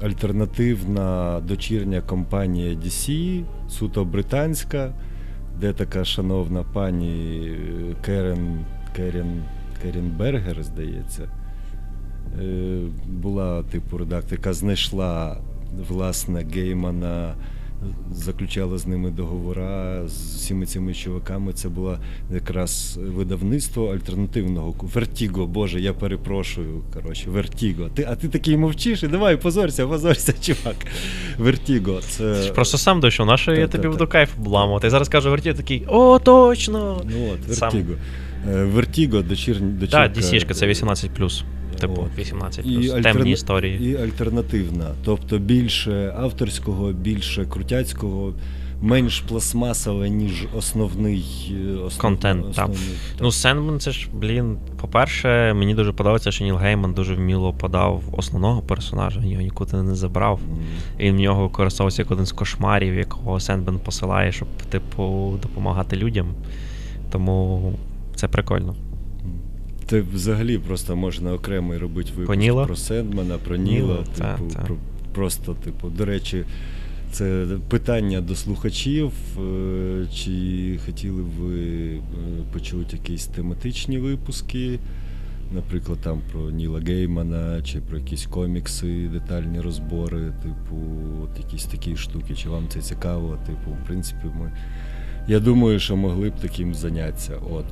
альтернативна дочірня компанія DC, суто британська, де така шановна пані е, Керен, Керен, Керен Бергер, здається. Е, була, типу, редактор, яка знайшла власне Геймана, заключала з ними договора з всіми цими чуваками. Це було якраз видавництво альтернативного Вертіго, Боже, я перепрошую. Коротше, Вертіго. Ти, а ти такий мовчиш і давай, позорся, позорся, чувак. Вертіго. Це Ти ж просто сам дійшов, на що я тобі буду кайф обламувати. Я зараз кажу вертів такий, о, точно! Ну от, Вертіго. Е, Вертіго, дочір, дочірка. Так, DC -шка, це 18 Типу, 18 І плюс. альтерна- Темні історії. І альтернативна. Тобто більше авторського, більше крутяцького, менш пластмасове, ніж основний е, основ... Контент, основний, так. Ну, Сендмен, це ж, блін, по-перше, мені дуже подобається, що Ніл Гейман дуже вміло подав основного персонажа, його нікуди не забрав. М. І він в нього використовувався як один з кошмарів, якого Сендмен посилає, щоб, типу, допомагати людям. Тому це прикольно. Це взагалі просто можна окремий робити випуск Про про Сендмана, про Ніла, Ніла. Типу, та. Про, просто, типу, до речі, це питання до слухачів. е, Чи хотіли б ви е, почути якісь тематичні випуски? Наприклад, там про Ніла Геймана, чи про якісь комікси, детальні розбори, типу, от якісь такі штуки, чи вам це цікаво? Типу, в принципі, ми Я думаю, що могли б таким зайнятися. От,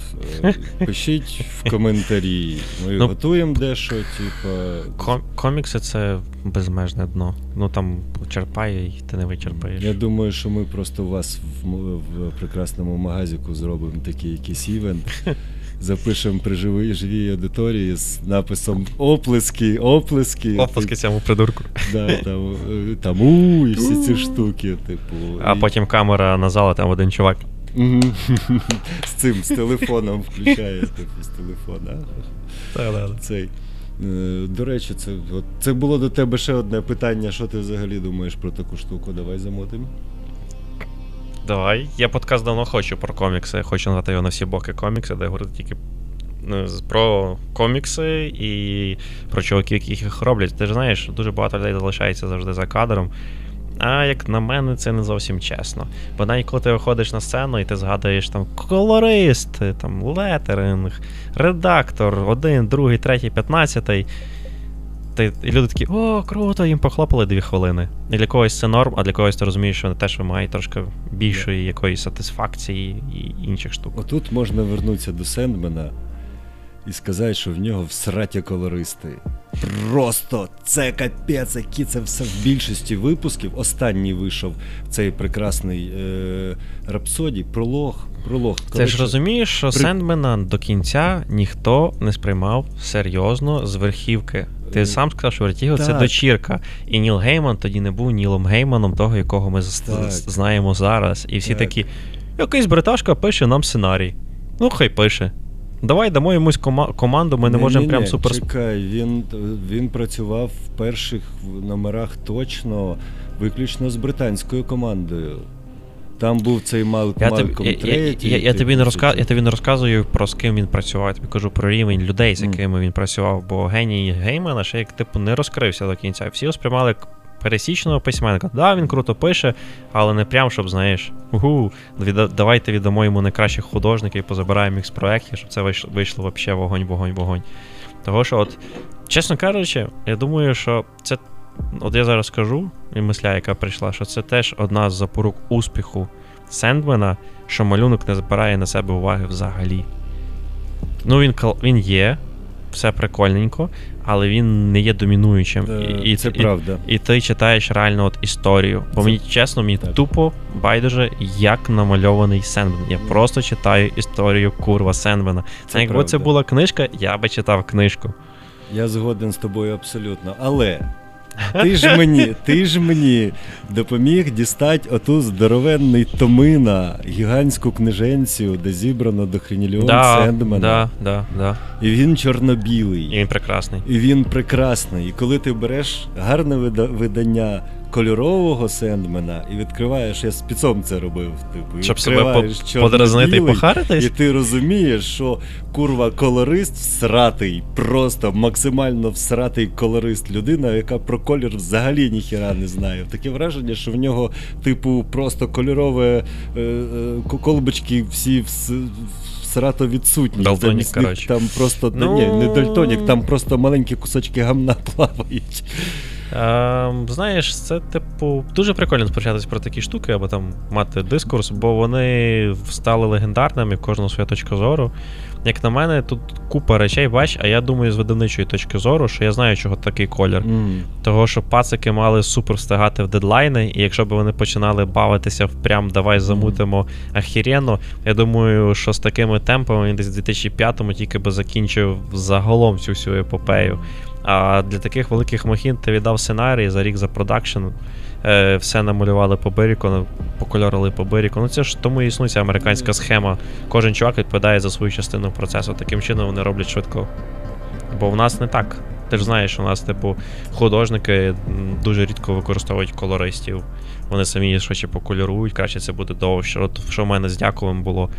е, пишіть в коментарі. Ми Ну, готуємо дещо, типу. Ком- комікси це безмежне дно. Ну там черпає і ти не вичерпаєш. Я думаю, що ми просто у вас в, в прекрасному магазику зробимо такий якийсь івент. Запишемо при живій, живій аудиторії з написом оплески, оплески. Оплески цьому придурку. Да, там, е, там у і всі ці штуки, типу. А і- потім камера на зал, там один чувак. З цим, з телефоном включає, типу, з телефона. Цей. Е, До речі, це, от, це було до тебе ще одне питання. Що ти взагалі думаєш про таку штуку? Давай замотимо. Давай. Я подкаст давно хочу про комікси. Хочу назвати його на всі боки комікси, де говорити тільки ну, про комікси і про чуваків, які їх роблять. Ти ж знаєш, дуже багато людей залишається завжди за кадром. А як на мене, це не зовсім чесно. Бо навіть коли ти виходиш на сцену і ти згадуєш там колорист, там летеринг, редактор, один, другий, третій, п'ятнадцятий. Ти, і люди такі, о, круто, їм похлопали дві хвилини. І для когось це норм, а для когось ти розумієш, що вони теж вимагають трошки більшої якоїсь сатисфакції і інших штук. Отут можна вернутися до Сендмена і сказати, що в нього всраті колористи. Просто це капець, які це все в більшості випусків. Останній вийшов цей прекрасний е, рапсодій, пролог. пролог. Ти ж розумієш, що при- Сендмена до кінця ніхто не сприймав серйозно з верхівки. Ти сам сказав, що верхівка це дочірка. І Ніл Гейман тоді не був Нілом Гейманом, того, якого ми Так. знаємо зараз. І всі Так. такі: якийсь бриташка пише нам сценарій. Ну, хай пише. Давай дамо йомусь кома- команду, ми не можемо Ні-ні-ні, прям супер. Чекай, він, він працював в перших номерах точно, виключно з британською командою. Там був цей Мал... Я тобі, Малком я, я, третій. я, я, тобі не типу, розка... я тобі не розказую про з ким він працював, я тобі кажу про рівень людей, з якими він працював, бо геній Геймана ще як типу не розкрився до кінця. Всі сприймали як пересічного письменника. Да, він круто пише, але не прям, щоб, знаєш, угу, давайте віддамо йому найкращих художників, позабираємо їх з проєктів, щоб це вийшло, вийшло взагалі вогонь, вогонь, вогонь. Того, що, от, чесно кажучи, я думаю, що це. От я зараз скажу, і мисля, яка прийшла, що це теж одна з запорук успіху Сендмена, що малюнок не збирає на себе уваги взагалі. Ну, він, він є, все прикольненько, але він не є домінуючим. Е, і, це і, правда. і ти читаєш реально от історію. Бо Це- мені чесно, мені так. тупо байдуже, як намальований Сендмен. Я просто читаю історію курва Сендмена. Це якби це була книжка, я би читав книжку. Я згоден з тобою абсолютно. Але ти ж мені, ти ж мені допоміг дістати оту здоровенний томина, гігантську книженцю, де зібрано до хренільйон Да, Сендмена. да, да, да. І він чорно-білий. І він прекрасний. І він прекрасний. І коли ти береш гарне видання кольорового Сендмена і відкриваєш, я спецом це робив, типу, і Щоб себе подразнити і похаритись. І ти розумієш, що курва колорист всратий, просто максимально всратий колорист. Людина, яка про колір взагалі ніхіра не знає. Таке враження, що в нього, типу, просто кольорове е, е, колбочки всі вс- всрато відсутні. Дальтонік, Замість коротше. Там просто Ну- ні, не дальтонік, там просто маленькі кусочки гамна плавають. Ем, знаєш, це, типу, дуже прикольно сперечатися про такі штуки, або там мати дискурс, бо вони стали легендарними, в кожного своя точка зору. Як на мене, тут купа речей, бач, а я думаю, з видавничої точки зору, що я знаю, чого такий колір. Того, що пацики мали супер встигати в дедлайни, і якщо б вони починали бавитися в прям давай замутимо ахіренно, я думаю, що з такими темпами він десь в 2005-му тільки би закінчив загалом цю всю епопею. А для таких великих махін ти віддав сценарій за рік за продакшн, е, все намалювали по биріку, покольорили по биріку. Ну це ж тому і існує ця американська схема. Кожен чувак відповідає за свою частину процесу. Таким чином вони роблять швидко. Бо в нас не так. Ти ж знаєш, у нас, типу, художники дуже рідко використовують колористів. Вони самі швидше покольорують, краще це буде довше. От що в мене з Дяковим було.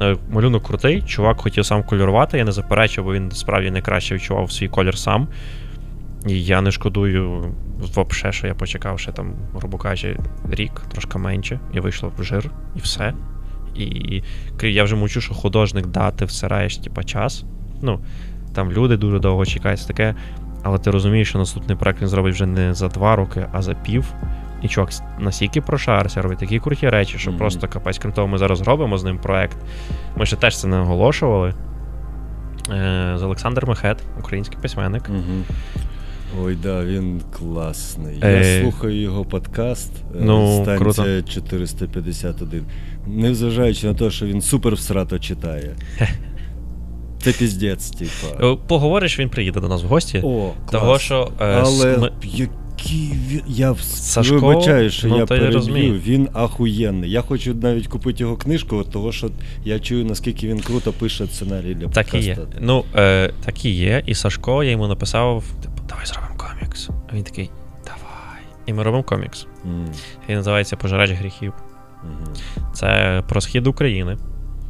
Е, Малюнок крутий, чувак хотів сам кольорувати, я не заперечив, бо він справді найкраще відчував свій колір сам. І я не шкодую взагалі, що я почекав ще там, грубо кажучи, рік, трошки менше, і вийшло в жир, і все. І я вже мучу, що художник да, ти всираєш типа, час. Ну, там люди дуже довго чекають таке, але ти розумієш, що наступний проект він зробить вже не за два роки, а за пів. І чувак настільки прошарився, робить такі круті речі, що Мгм. просто капець. Крім того, ми зараз робимо з ним проект. Ми ще теж це не оголошували. Е, з Олександр Мехет, український письменник. Угу. Ой, да, він класний. Е, Я слухаю його подкаст. е, ну, станція круто. 451. Незважаючи на те, що він супер всрато читає. Це піздець, типа. Е, Поговориш, він приїде до нас в гості. О, клас. Того, що е, Але ми- який він. Я Сашко, вибачаю, що ну, я переб'ю. Він ахуєнний. Я хочу навіть купити його книжку, от того що я чую, наскільки він круто пише сценарій для Так і є. Ну, е, так і є. І Сашко, я йому написав: давай зробимо комікс. А він такий, давай. І ми робимо комікс. М, Він називається Пожирач гріхів. мгм. Це про схід України.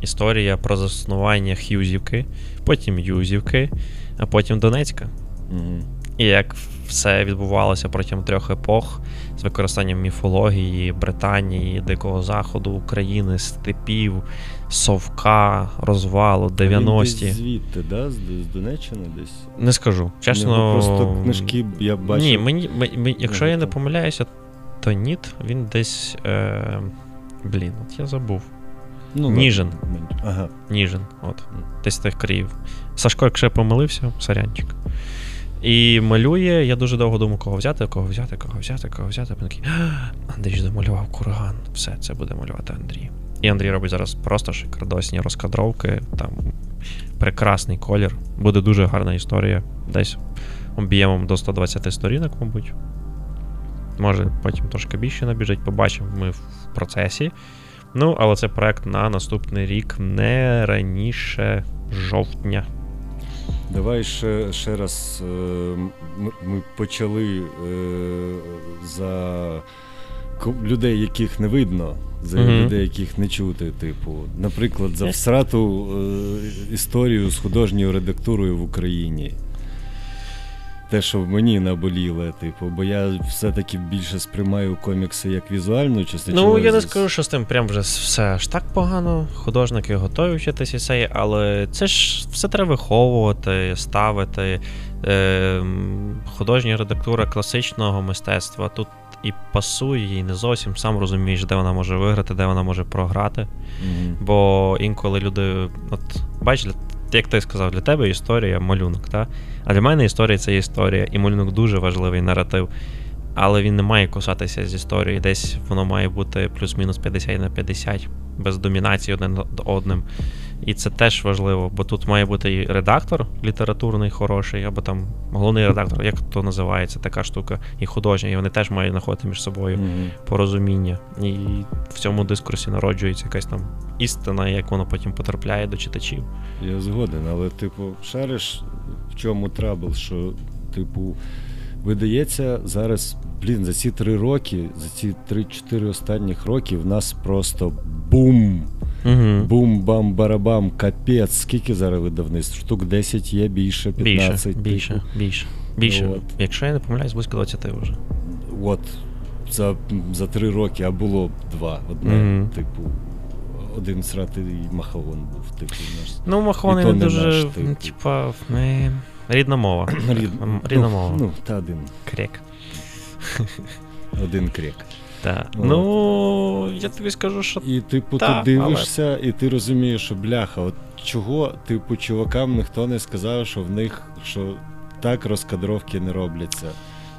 Історія про заснування Х'юзівки, потім Юзівки, а потім Донецька. Мгм. І як все відбувалося протягом трьох епох з використанням міфології, Британії, Дикого Заходу, України, степів, совка, розвалу, 90-ті. десь звідти, да? З, з Донеччини десь? Не скажу. Чесно. Просто книжки я бачив. Ні, мені, мені, якщо я не помиляюся, то ніт, він десь. Е, блін, от я забув. ну, Ніжин. Ага. Ніжин, от, десь тих країв. Сашко, якщо я помилився, сорянчик. І малює, я дуже довго думав, кого взяти, кого взяти, кого взяти, кого взяти. Він такий, Андрій ж замалював курган. Все, це буде малювати Андрій. І Андрій робить зараз просто шикардосні розкадровки, там прекрасний колір. Буде дуже гарна історія. Десь об'ємом до 120 сторінок, мабуть. Може, потім трошки більше набіжить, побачимо ми в процесі. Ну, але це проект на наступний рік, не раніше жовтня. Давай ще, ще раз. е, Ми, почали е, за людей, яких не видно, за Мгм. людей, яких не чути. Типу, наприклад, за всрату е, історію з художньою редактурою в Україні. Те, що в мені наболіло, типу, бо я все-таки більше сприймаю комікси як візуальну частину. Ну, я не скажу, що з тим прям вже все аж так погано. Художники готові вчитися цей, але це ж все треба виховувати, ставити. Е, художня редактура класичного мистецтва тут і пасує, і не зовсім сам розумієш, де вона може виграти, де вона може програти. Мгм. Бо інколи люди, от бач, як ти сказав, для тебе історія малюнок, та? а для мене історія це історія, і малюнок дуже важливий наратив. Але він не має кусатися з історії. Десь воно має бути плюс-мінус 50 на 50, без домінації один над одним. І це теж важливо, бо тут має бути і редактор літературний хороший, або там головний редактор, як то називається, така штука, і художній, і вони теж мають знаходити між собою Мгм. порозуміння. І в цьому дискурсі народжується якась там істина, як воно потім потрапляє до читачів. Я згоден, але, типу, шариш, в чому трабл, що, типу, видається зараз, блін, за ці три роки, за ці три-чотири останніх роки в нас просто бум! Угу. Бум-бам-барабам, капець. Скільки зараз видавництв? Штук 10 є, більше, 15. Більше, більше, типу. більше, більше. От. Якщо я не помиляюсь, близько 20 вже. От за, за три роки, а було два. Одне, Мгм. типу, один сратий махаон був, типу, наш. Ну, то не не дуже, наш, типу. типа, не... рідна мова. Рід- Рідна ну, мова. Ну, та один. Крек. Один крек. Так. От. Ну, я тобі скажу, що І типу, Та, ти дивишся, і ти розумієш, що бляха, от чого, типу, чувакам ніхто не сказав, що в них що так розкадровки не робляться.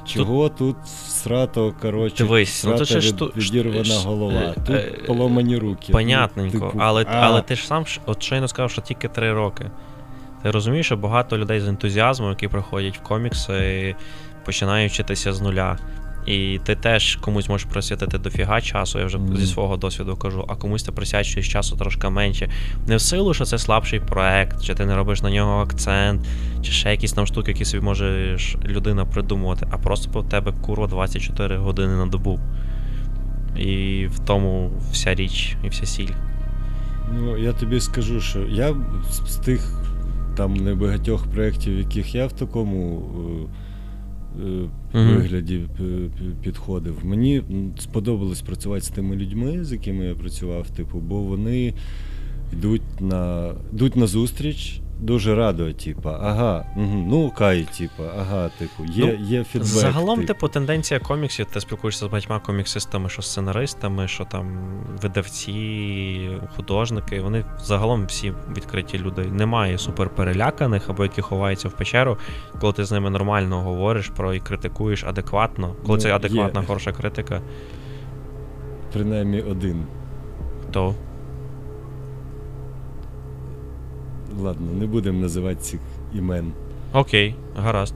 Чого тут, срато, коротше, Дивись, ну, то від- відірвана ж- голова, е, тут е, поломані руки. Понятненько, типу, але, а, але ти ж сам от щойно сказав, що тільки три роки. Ти розумієш, що багато людей з ентузіазмом, які приходять в комікси, починають вчитися з нуля. І ти теж комусь можеш присвятити дофіга часу, я вже Мгм. зі свого досвіду кажу, а комусь ти присвячуєш часу трошки менше. Не в силу, що це слабший проект, чи ти не робиш на нього акцент, чи ще якісь там штуки, які собі можеш людина придумувати, а просто по тебе курва 24 години на добу. І в тому вся річ і вся сіль. Ну, я тобі скажу, що я з, тих там небагатьох проєктів, в яких я в такому е. Вигляді п- п- підходив, мені сподобалось працювати з тими людьми, з якими я працював, типу, бо вони йдуть на, йдуть на зустріч дуже радує, типа, ага, угу, ну кай, типа, ага, типу, є, Ну, є фідбек. Загалом, типу. типу, тенденція коміксів, ти спілкуєшся з багатьма коміксистами, що сценаристами, що там видавці, художники. Вони загалом всі відкриті люди. Немає супер переляканих або які ховаються в печеру, коли ти з ними нормально говориш про і критикуєш адекватно. Коли Ну, це є. адекватна, хороша критика, Принаймні один. то Ладно, не будемо називати цих імен. окей, гаразд.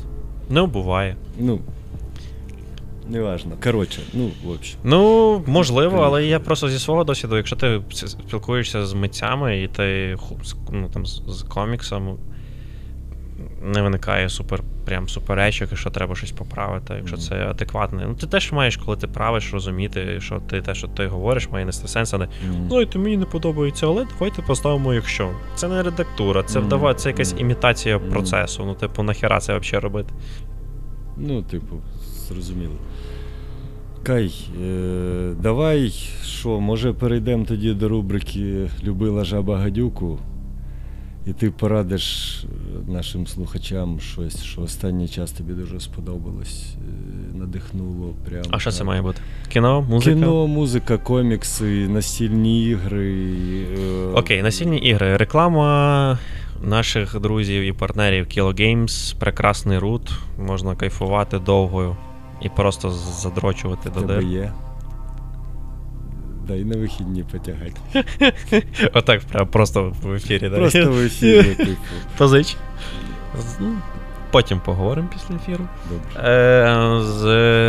Не буває. Ну, неважно. Коротше, ну, в общем. Ну, можливо, але я просто зі свого досвіду, якщо ти спілкуєшся з митцями і ти ну, там, з коміксом, не виникає супер прям суперечок, і що треба щось поправити, якщо це адекватне. Ну, ти теж маєш, коли ти правиш, розуміти, що ти те, що ти говориш, має нести сенс, а не М. ну, і то мені не подобається, але давайте поставимо, якщо. Це не редактура, це Мгм. вдава, це якась імітація процесу. Ну, типу, нахіра це взагалі робити. Ну, типу, зрозуміло. Кай, е, давай, що, може перейдемо тоді до рубрики Любила жаба гадюку. І ти порадиш е, нашим слухачам щось, що останній час тобі дуже сподобалось, е, надихнуло. Прямо, А що це має бути? Кіно, музика? Кіно, музика, комікси, настільні ігри. е, Окей, настільні ігри. Реклама наших друзів і партнерів Kilo Games, прекрасний рут. Можна кайфувати довго і просто задрочувати до тебе дир. Є. Дай на вихідні потягати. Отак, прям просто в ефірі. да? Просто в ефірі, типу. Позич. Ну, Потім поговоримо після ефіру. Добре. Е, з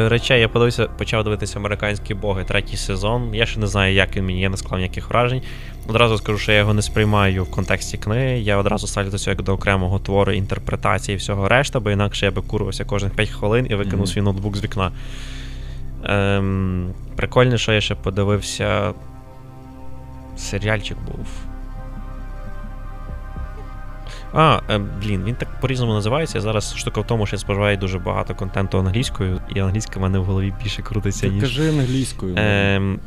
речей я подивився, почав дивитися американські боги, третій сезон. Я ще не знаю, як він мені, я не склав ніяких вражень. Одразу скажу, що я його не сприймаю в контексті книги. Я одразу ставлю до цього як до окремого твору інтерпретації і всього решта, бо інакше я би курвався кожних 5 хвилин і викинув Мгм. свій ноутбук з вікна. Ем, прикольно, що я ще подивився. Серіальчик був. А, е, блін, він так по-різному називається. Зараз штука в тому, що я споживаю дуже багато контенту англійською, і англійська в мене в голові більше крутиться, ніж. кажи англійською. ну. Ем,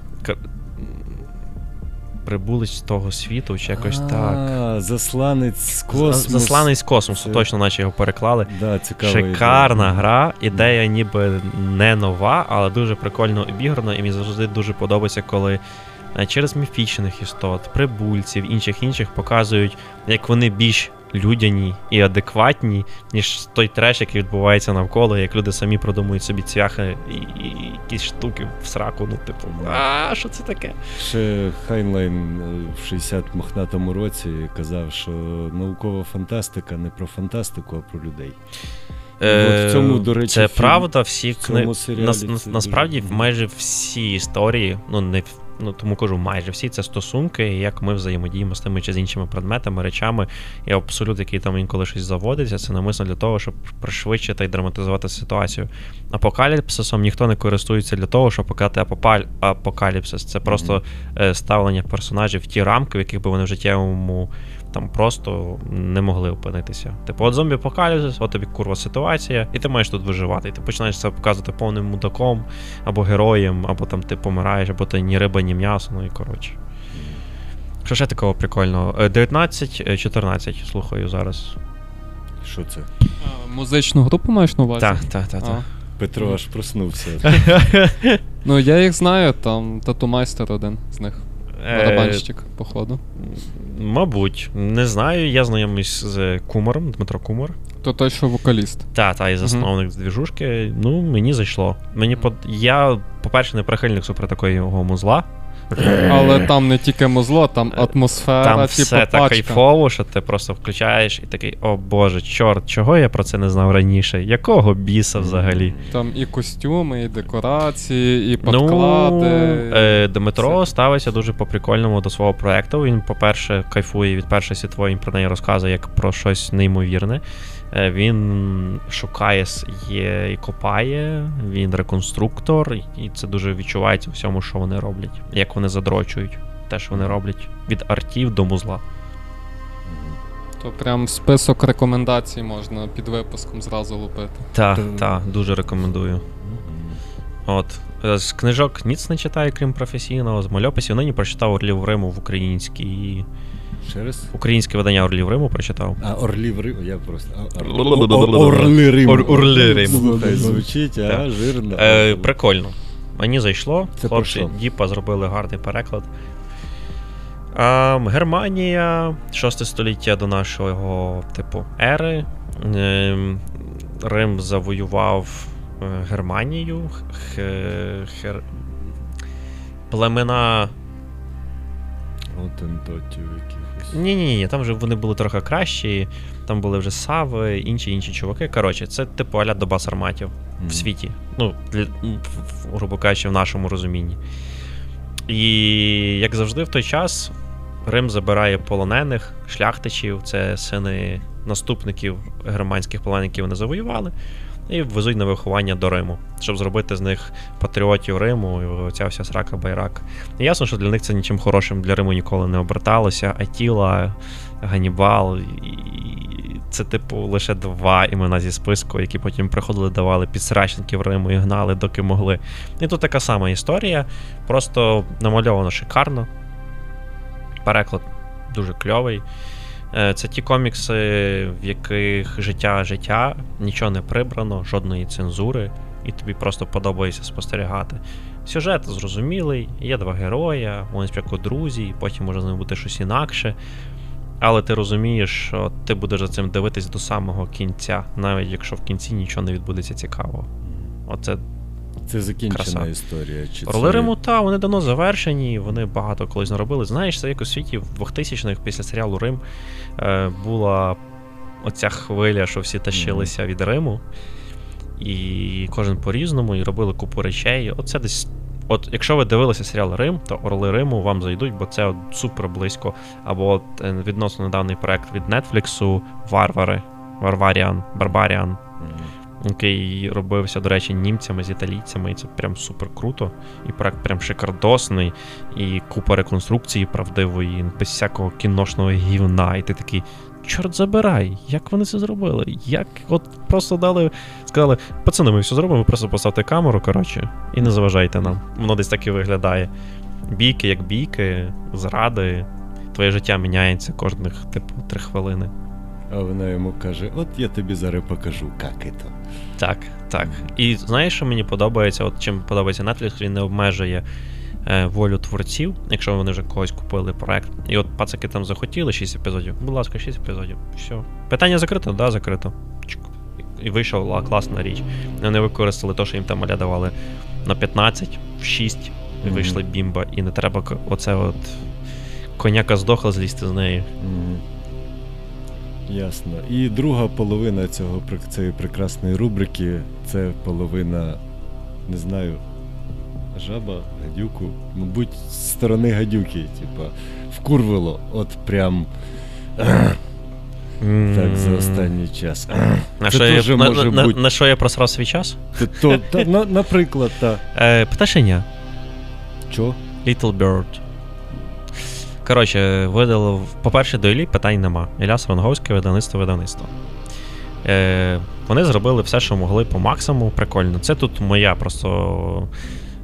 Прибулець з того світу, чи якось так. А, Засланець з космосу. Засланець з космосу, Це- точно, наче його переклали. Да, цікава Шикарна ідея. гра, ідея ніби не нова, але дуже прикольно обіграна, і мені завжди дуже подобається, коли е, через міфічних істот, прибульців, інших інших показують, як вони більш людяні і адекватні, ніж той треш, який відбувається навколо, як люди самі продумують собі цвяхи і, і, і якісь штуки в сраку. Ну, типу, а що це таке? Ще Хайнлайн е, в 60 мохнатому році казав, що наукова фантастика не про фантастику, а про людей. От в цьому, до речі, Е, це фільм- правда, всі в цьому книги. дуже- насправді майже всі історії, ну не в- ну тому кажу, майже всі це стосунки, як ми взаємодіємо з тими чи з іншими предметами, речами, і абсолют, який там інколи щось заводиться, це намисно для того, щоб пришвидшити і драматизувати ситуацію. Апокаліпсисом ніхто не користується для того, щоб показати апопаль... апокаліпсис. Це просто е, ставлення персонажів в ті рамки, в яких би вони в життєвому там просто не могли опинитися. Типу, от зомбі апокаліпсис, от тобі курва ситуація, і ти маєш тут виживати. І ти починаєш це показувати повним мудаком, або героєм, або там ти помираєш, або ти ні риба, ні м'ясо, ну і коротше. Що ще такого прикольного? Е, 19-14, слухаю зараз. Що це? А, Музичну групу маєш на увазі? Так, так, так, так. Петро аж проснувся. Ну я їх знаю, там тату-майстер один з них. Е, Барабанщик, походу. Мабуть, не знаю. Я знайомий з Кумаром, Дмитро Кумар. То той, що вокаліст. Та, та, і засновник двіжушки. Ну, мені зайшло. Мені под... Я, по-перше, не прихильник супер такої його музла. Але там не тільки музло, там атмосфера, Е, Там типу все так пачка. кайфово, що ти просто включаєш і такий, о боже, чорт, чого я про це не знав раніше? Якого біса взагалі? Там і костюми, і декорації, і подклади. Ну, е, Дмитро Все. ставиться дуже по-прикольному до свого проекту. Він, по-перше, кайфує від першої світової, він про неї розказує як про щось неймовірне. Е, Він шукає є і копає, він реконструктор, і це дуже відчувається у всьому, що вони роблять, як вони задрочують. Те, що вони роблять від артів до музла. То прям список рекомендацій можна під випуском зразу лупити. Так, Та- так, дуже рекомендую. От. Е, З книжок ніц не читаю, крім професійного, з мальописів. Нині прочитав Орлів Риму в українській. Ще раз? Українське видання Орлів Риму прочитав. А, Орлів Риму, я просто. Орли Риму. Ор- Орли Риму. Звучить, а, жирно. Е, прикольно. Мені зайшло. Це Хлопці? Діпа зробили гарний переклад. Германія, 6 століття до нашого типу ери. Ем, Рим завоював е, Германію. Хер... Племена. Отентотів. Ні, ні, ні, там вже вони були трохи кращі. Там були вже Сави, інші інші чуваки. Коротше, це типу аля доба сарматів Мгм. в світі. Ну, для, грубо кажучи, в нашому розумінні. І як завжди, в той час Рим забирає полонених шляхтичів, це сини наступників германських полонеників вони завоювали, і везуть на виховання до Риму, щоб зробити з них патріотів Риму, і оця вся срака байрак. І ясно, що для них це нічим хорошим для Риму ніколи не оберталося. Атіла, Ганібал. І це, типу, лише два імена зі списку, які потім приходили, давали підсрачників Риму і гнали, доки могли. І тут така сама історія, просто намальовано шикарно. Переклад дуже кльовий. Е, Це ті комікси, в яких життя життя, нічого не прибрано, жодної цензури, і тобі просто подобається спостерігати. Сюжет зрозумілий, є два героя, вони спочатку друзі, потім може з ними бути щось інакше. Але ти розумієш, що ти будеш за цим дивитись до самого кінця, навіть якщо в кінці нічого не відбудеться цікавого. Оце Це закінчена Краса. історія. Чи Роли це... Риму, та, вони давно завершені, вони багато колись наробили. Знаєш, це як у світі в 2000-х після серіалу Рим е, була оця хвиля, що всі тащилися від Риму. І кожен по-різному, і робили купу речей. Оце десь. От, якщо ви дивилися серіал Рим, то Орли Риму вам зайдуть, бо це от супер близько. Або от е, відносно недавній проект від Нетфліксу Варвари, Варваріан, Барбаріан Мгм. Який робився, до речі, німцями з італійцями, і це прям супер круто. І проект прям шикардосний, і купа реконструкції правдивої, без всякого кіношного гівна. І ти такий. Чорт забирай, як вони це зробили? Як от просто дали, сказали, пацани, ми все зробимо, просто поставте камеру, коротше, і не заважайте нам. Воно десь так і виглядає. Бійки, як бійки, зради, твоє життя міняється кожних, типу, три хвилини. А вона йому каже: от я тобі зараз покажу, як це. Так, так. І знаєш, що мені подобається? От чим подобається Netflix, він не обмежує е, волю творців, якщо вони вже когось купили проект. І от пацаки там захотіли 6 епізодів. Будь ласка, 6 епізодів. Все. Питання закрито? Да, закрито. Чик. І вийшла класна річ. Вони використали те, що їм там маля давали на 15, в 6 і вийшла бімба, і не треба к- оце от коняка здохла злізти з неї. Ясно. І друга половина цього цієї прекрасної рубрики це половина, не знаю, жаба, гадюку. Мабуть, з сторони гадюки, типа, вкурвило. От прям так за останній час. На що, я, на, може на, бути. на що я просрав свій час? Це то, та, на, наприклад, та. Е, пташеня. Чо? Little Bird. Коротше, видало. По-перше, до Іллі питань нема. Ілля Ронговське видавництво видавництво. Е, вони зробили все, що могли по максимуму. Прикольно. Це тут моя просто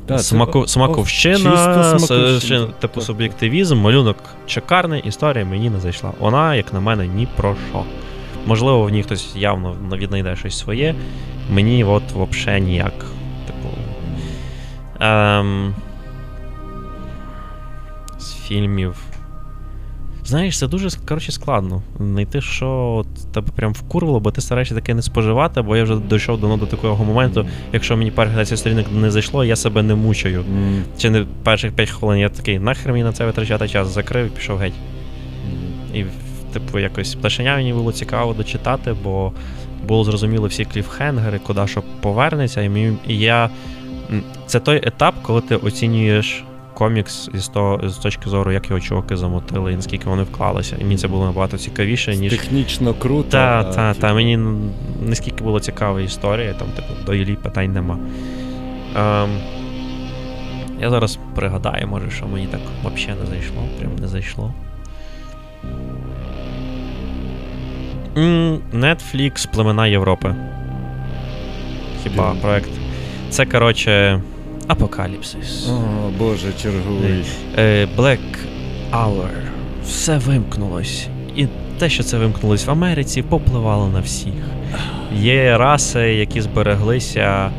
це смаку, о- смаковщина, с- смаковщина, типу так. суб'єктивізм, малюнок шикарний, історія мені не зайшла. Вона, як на мене, ні про що. Можливо, в ній хтось явно віднайде щось своє. Мені от взагалі ніяк. Типу, Ем, з фільмів. Знаєш, це дуже коротше, складно. Знайти, що от тебе прям вкурвало, бо ти стараєшся таке не споживати, бо я вже дійшов давно до такого моменту. Якщо мені перших 10 сторінок не зайшло, я себе не мучаю. М, Чи не перших 5 хвилин я такий, нахер мені на це витрачати час, закрив і пішов геть. м. І, типу, якось пташеня мені було цікаво дочитати, бо було зрозуміло всі кліфхенгери, куди що повернеться. І, мені, і я. Це той етап, коли ти оцінюєш комікс із, того, з точки зору, як його чуваки замотили і наскільки вони вклалися. І мені це було набагато цікавіше, ніж. Технічно круто. Та, та, типу, та, мені наскільки була цікава історія, там, типу, до Іллі питань нема. Ем, я зараз пригадаю, може, що мені так взагалі не зайшло. Прям не зайшло. Netflix Племена Європи. Хіба проект. Це, коротше, Апокаліпсис. О, Боже, черговий. Е, Black Hour. все вимкнулось. І те, що це вимкнулось в Америці, попливало на всіх. Є раси, які збереглися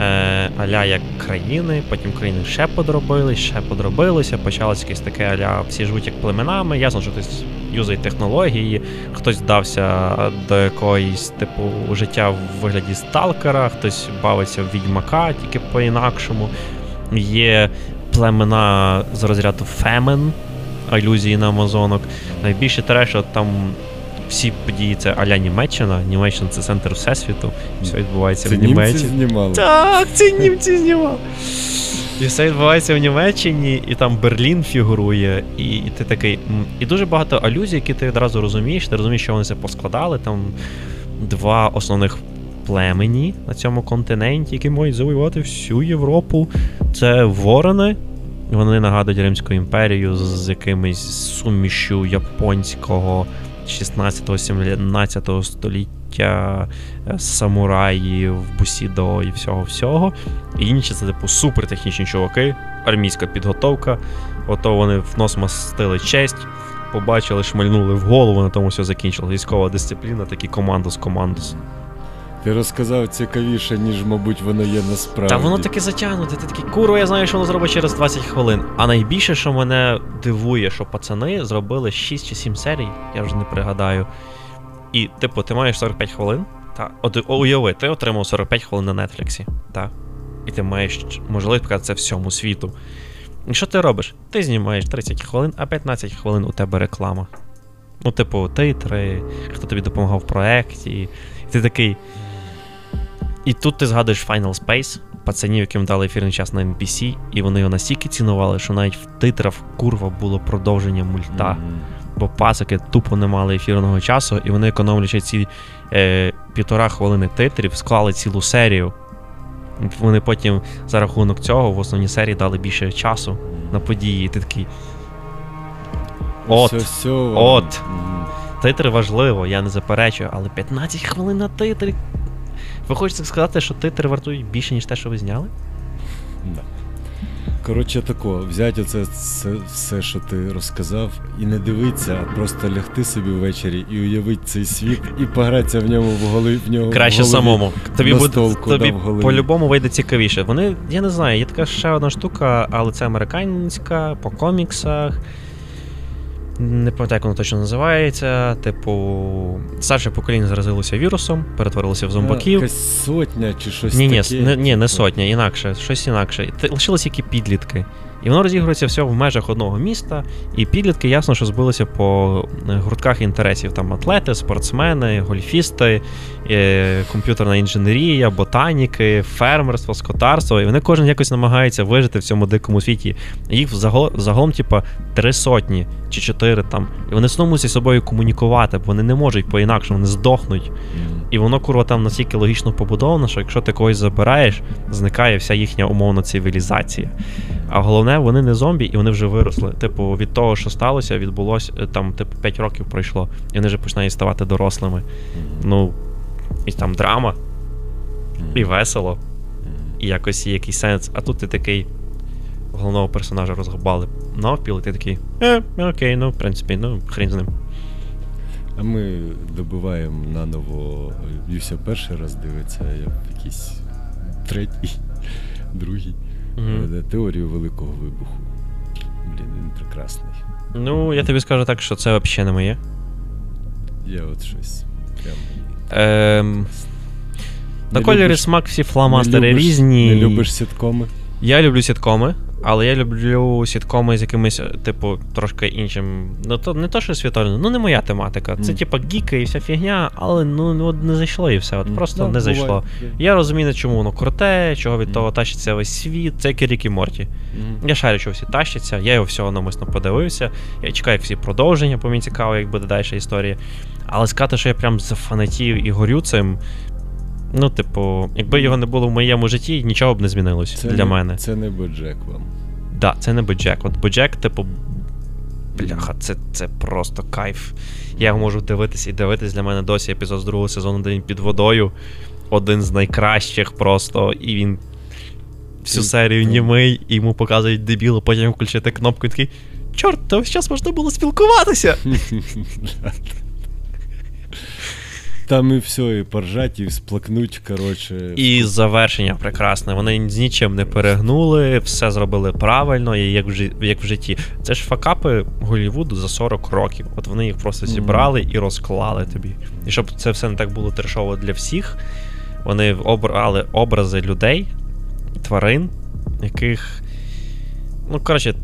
е, аля як країни, потім країни ще подробились, ще подробилися, почалось якесь таке аля всі живуть як племенами. Ясно, що хтось юзає технології, хтось вдався до якоїсь типу життя в вигляді сталкера, хтось бавиться в відьмака, тільки по-інакшому. Є племена з розряду фемен, алюзії на Амазонок. Найбільше треш, там всі події це аля Німеччина. Німеччина це центр всесвіту. Все відбувається Це в німці знімали. Так, це німці знімав. І все відбувається в Німеччині, і там Берлін фігурує, і, і ти такий. І дуже багато алюзій, які ти одразу розумієш. Ти розумієш, що вони це поскладали. Там два основних племені на цьому континенті, які можуть завоювати всю Європу. Це ворони. Вони нагадують Римську імперію з якимись сумішю японського 16-17 століття е, самураїв, бусідо і всього-всього. І інші це, типу, супертехнічні чуваки, армійська підготовка. Ото вони в нос мастили честь, побачили, шмальнули в голову, на тому все закінчилось. Військова дисципліна, такі командос командос. Ти розказав цікавіше, ніж, мабуть, воно є насправді. Та воно таке затягнуте, ти такий курва, я знаю, що воно зробить через 20 хвилин. А найбільше, що мене дивує, що пацани зробили 6 чи 7 серій, я вже не пригадаю. І, типу, ти маєш 45 хвилин. Та, от уяви, ти отримав 45 хвилин на Нетфліксі. Так. І ти маєш можливість показати це всьому світу. І що ти робиш? Ти знімаєш 30 хвилин, а 15 хвилин у тебе реклама. Ну, типу, титри, хто тобі допомагав в проєкті. І ти такий. І тут ти згадуєш Final Space, пацанів, яким дали ефірний час на NPC, і вони його настільки цінували, що навіть в титрах курва було продовження мульта. Мгм. Бо пасики тупо не мали ефірного часу, і вони, економлячи ці е, півтора хвилини титрів, склали цілу серію. Вони потім за рахунок цього в основній серії дали більше часу на події. І ти такий. От, от. Титри важливо, я не заперечую, але 15 хвилин на титрі. Ви хочете сказати, що титри вартують більше, ніж те, що ви зняли? Да. Коротше, тако, взяти оце це, все, що ти розказав, і не дивитися, а просто лягти собі ввечері і уявити цей світ, і погратися в ньому в голові. В нього Краще в голові. самому. Тобі буде Настолку, тобі да, в голові. по-любому вийде цікавіше. Вони, я не знаю, є така ще одна штука, але це американська по коміксах. Не пам'ятаю, як воно точно називається. Типу, старше покоління заразилося вірусом, перетворилося в зомбаків. Якась сотня чи щось Ні, ні, таке. не, ні, не сотня, інакше, щось інакше. Лишилися які підлітки. І воно розігрується все в межах одного міста, і підлітки ясно, що збилися по е, гуртках інтересів. Там атлети, спортсмени, гольфісти, е, комп'ютерна інженерія, ботаніки, фермерство, скотарство. І вони кожен якось намагається вижити в цьому дикому світі. Їх взагалом, загалом, типа, три сотні чи чотири там. І вони знову мусять з собою комунікувати, бо вони не можуть по-інакшому, вони здохнуть. І воно, курва, там настільки логічно побудовано, що якщо ти когось забираєш, зникає вся їхня умовна цивілізація. А головне, вони не зомбі, і вони вже виросли. Типу, від того, що сталося, відбулося е, там, типу, 5 років пройшло, і вони вже починають ставати дорослими. Ну, і там драма, і весело, і якось є якийсь сенс. А тут ти такий. Головного персонажа розгубали навпіл, і ти такий. Е, окей, ну, в принципі, ну, хрін з ним. А ми добиваємо наново. Юся перший раз дивиться, я якийсь третій, другий. Е, Теорію великого вибуху. Блін, він прекрасний. Ну, я тобі скажу так, що це взагалі не моє. Я от щось прям. Ем, на кольорі смак всі не любиш- різні. Не любиш сіткоми? Я люблю сіткоми, але я люблю сіткоми з якимось, е, типу, трошки іншим. Ну, то не то, що світольно, ну не моя тематика. Це, Мгм. типа, гіки і вся фігня, але ну, ну от не зайшло і все. От М, просто да, не буває. зайшло. Я розумію, на чому воно круте, чого від Мгм. того тащиться весь світ. Це як і Морті. Я шарю, що всі тащаться, я його всього намисно подивився. Я чекаю, всі продовження, бо мені цікаво, як буде далі історія. Але сказати, що я прям зафанатів і горю цим. Ну, типу, якби його не було в моєму житті, нічого б не змінилось Це для не, мене. Це не Боджек вам. Да, це не Боджек. От Боджек, типу. Бляха, це, це просто кайф. Я можу дивитись і дивитись для мене досі епізод з другого сезону, де він під водою. Один з найкращих просто. І він всю серію німий, і йому показують дебіло, потім включити кнопку і такий. чорт, то зараз можна було спілкуватися. Там і все, і поржать, і сплакнуть, коротше. І завершення прекрасне. Вони з нічим не перегнули, все зробили правильно, і як в, жи- як в житті. Це ж факапи Голлівуду за 40 років. От вони їх просто зібрали і розклали тобі. І щоб це все не так було трешово для всіх, вони обрали образи людей, тварин, яких. Ну, коротше,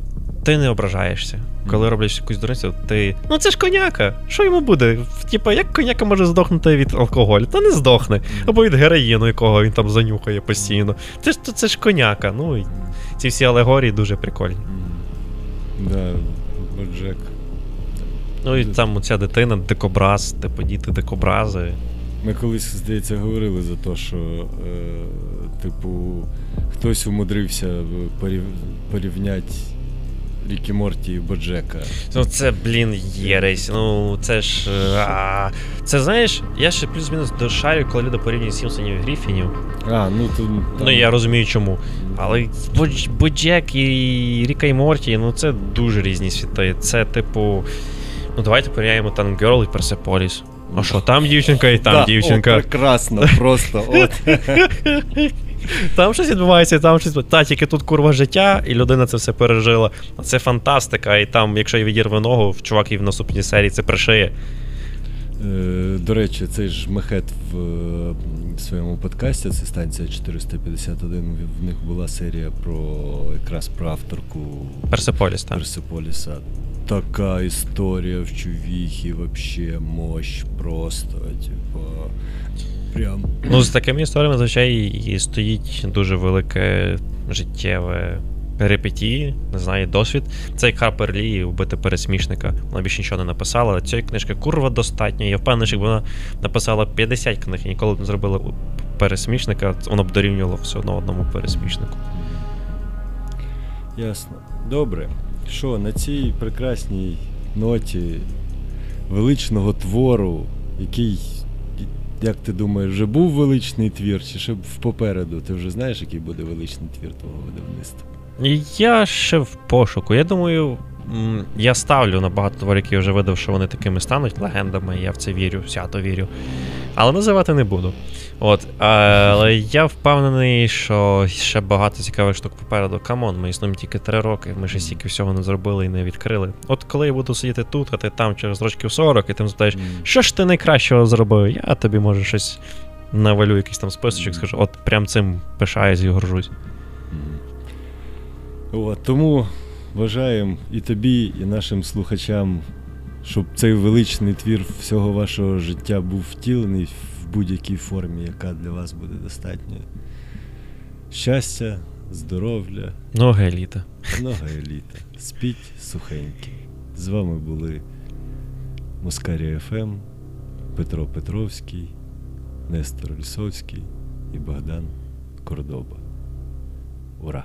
ти не ображаєшся. Коли роблять якусь дурницю, ти. Ну це ж коняка. Що йому буде? Типа, як коняка може здохнути від алкоголю? Та не здохне. Або від героїну, якого він там занюхає постійно. Це ж це ж коняка. Ну ці всі алегорії дуже прикольні. Да, Боджек. Ну і там ця дитина, дикобраз, типу діти дикобрази. Ми колись, здається, говорили за те, що, е, типу, хтось умудрився порів... порівняти Рікі Морті і Боджека. Ну це, блін, єресь. Ну це ж. е, А, це знаєш, я ще плюс-мінус дошарю, коли люди порівнюють Сімпсонів і Гріфінів. А, ну то. там- Ну я розумію чому. Але Бодж- Боджек і Рік і Морті, ну це дуже різні світи. Це, типу. Ну давайте порівняємо Tank Girl і Персеполіс. А що, там дівчинка і там Да, дівчинка. О, прекрасно, просто. От. Там щось відбувається, і там щось. Та, тільки тут курва життя, і людина це все пережила. Це фантастика, і там, якщо й відірве ногу, чувак і в наступній серії це пришиє. Е, До речі, цей ж Мехет в своєму подкасті, це станція 451, в- в них була серія про якраз про авторку Персеполіс, так. Персеполіса. Така історія в чувіхі, вообще мощь просто, типа. Прям. Ну, з такими історіями, звичайно, і стоїть дуже велике життєве перипетії, не знаю, досвід. Це як Харпер Лі вбити пересмішника. Вона більше нічого не написала, але цієї книжки курва достатньо. Я впевнений, що якби вона написала 50 книг і ніколи б не зробила пересмішника, воно б дорівнювало все одно одному пересмішнику. Ясно. Добре. Що, на цій прекрасній ноті величного твору, який, як ти думаєш, вже був величний твір, чи ще попереду? Ти вже знаєш, який буде величний твір твого видавництва? Я ще в пошуку. Я думаю, я ставлю на багато творів, які я вже видав, що вони такими стануть легендами. Я в це вірю, свято вірю. Але називати не буду. От, але я впевнений, що ще багато цікавих штук попереду. Come on, ми існуємо тільки три роки, ми ще стільки всього не зробили і не відкрили. От коли я буду сидіти тут, а ти там через років 40, і ти запитаєш, що ж ти найкращого зробив? Я тобі може щось навалю, якийсь там списочок, скажу, от прям цим пишаюсь і горжусь. От, тому бажаємо і тобі, і нашим слухачам, щоб цей величний твір всього вашого життя був втілений в будь-якій формі, яка для вас буде достатньою. Щастя, здоров'я, Ну, еліта. много еліта. Спіть сухенькі. З вами були Москарія ФМ, Петро Петровський, Нестор Лісовський і Богдан Кордоба. Ура!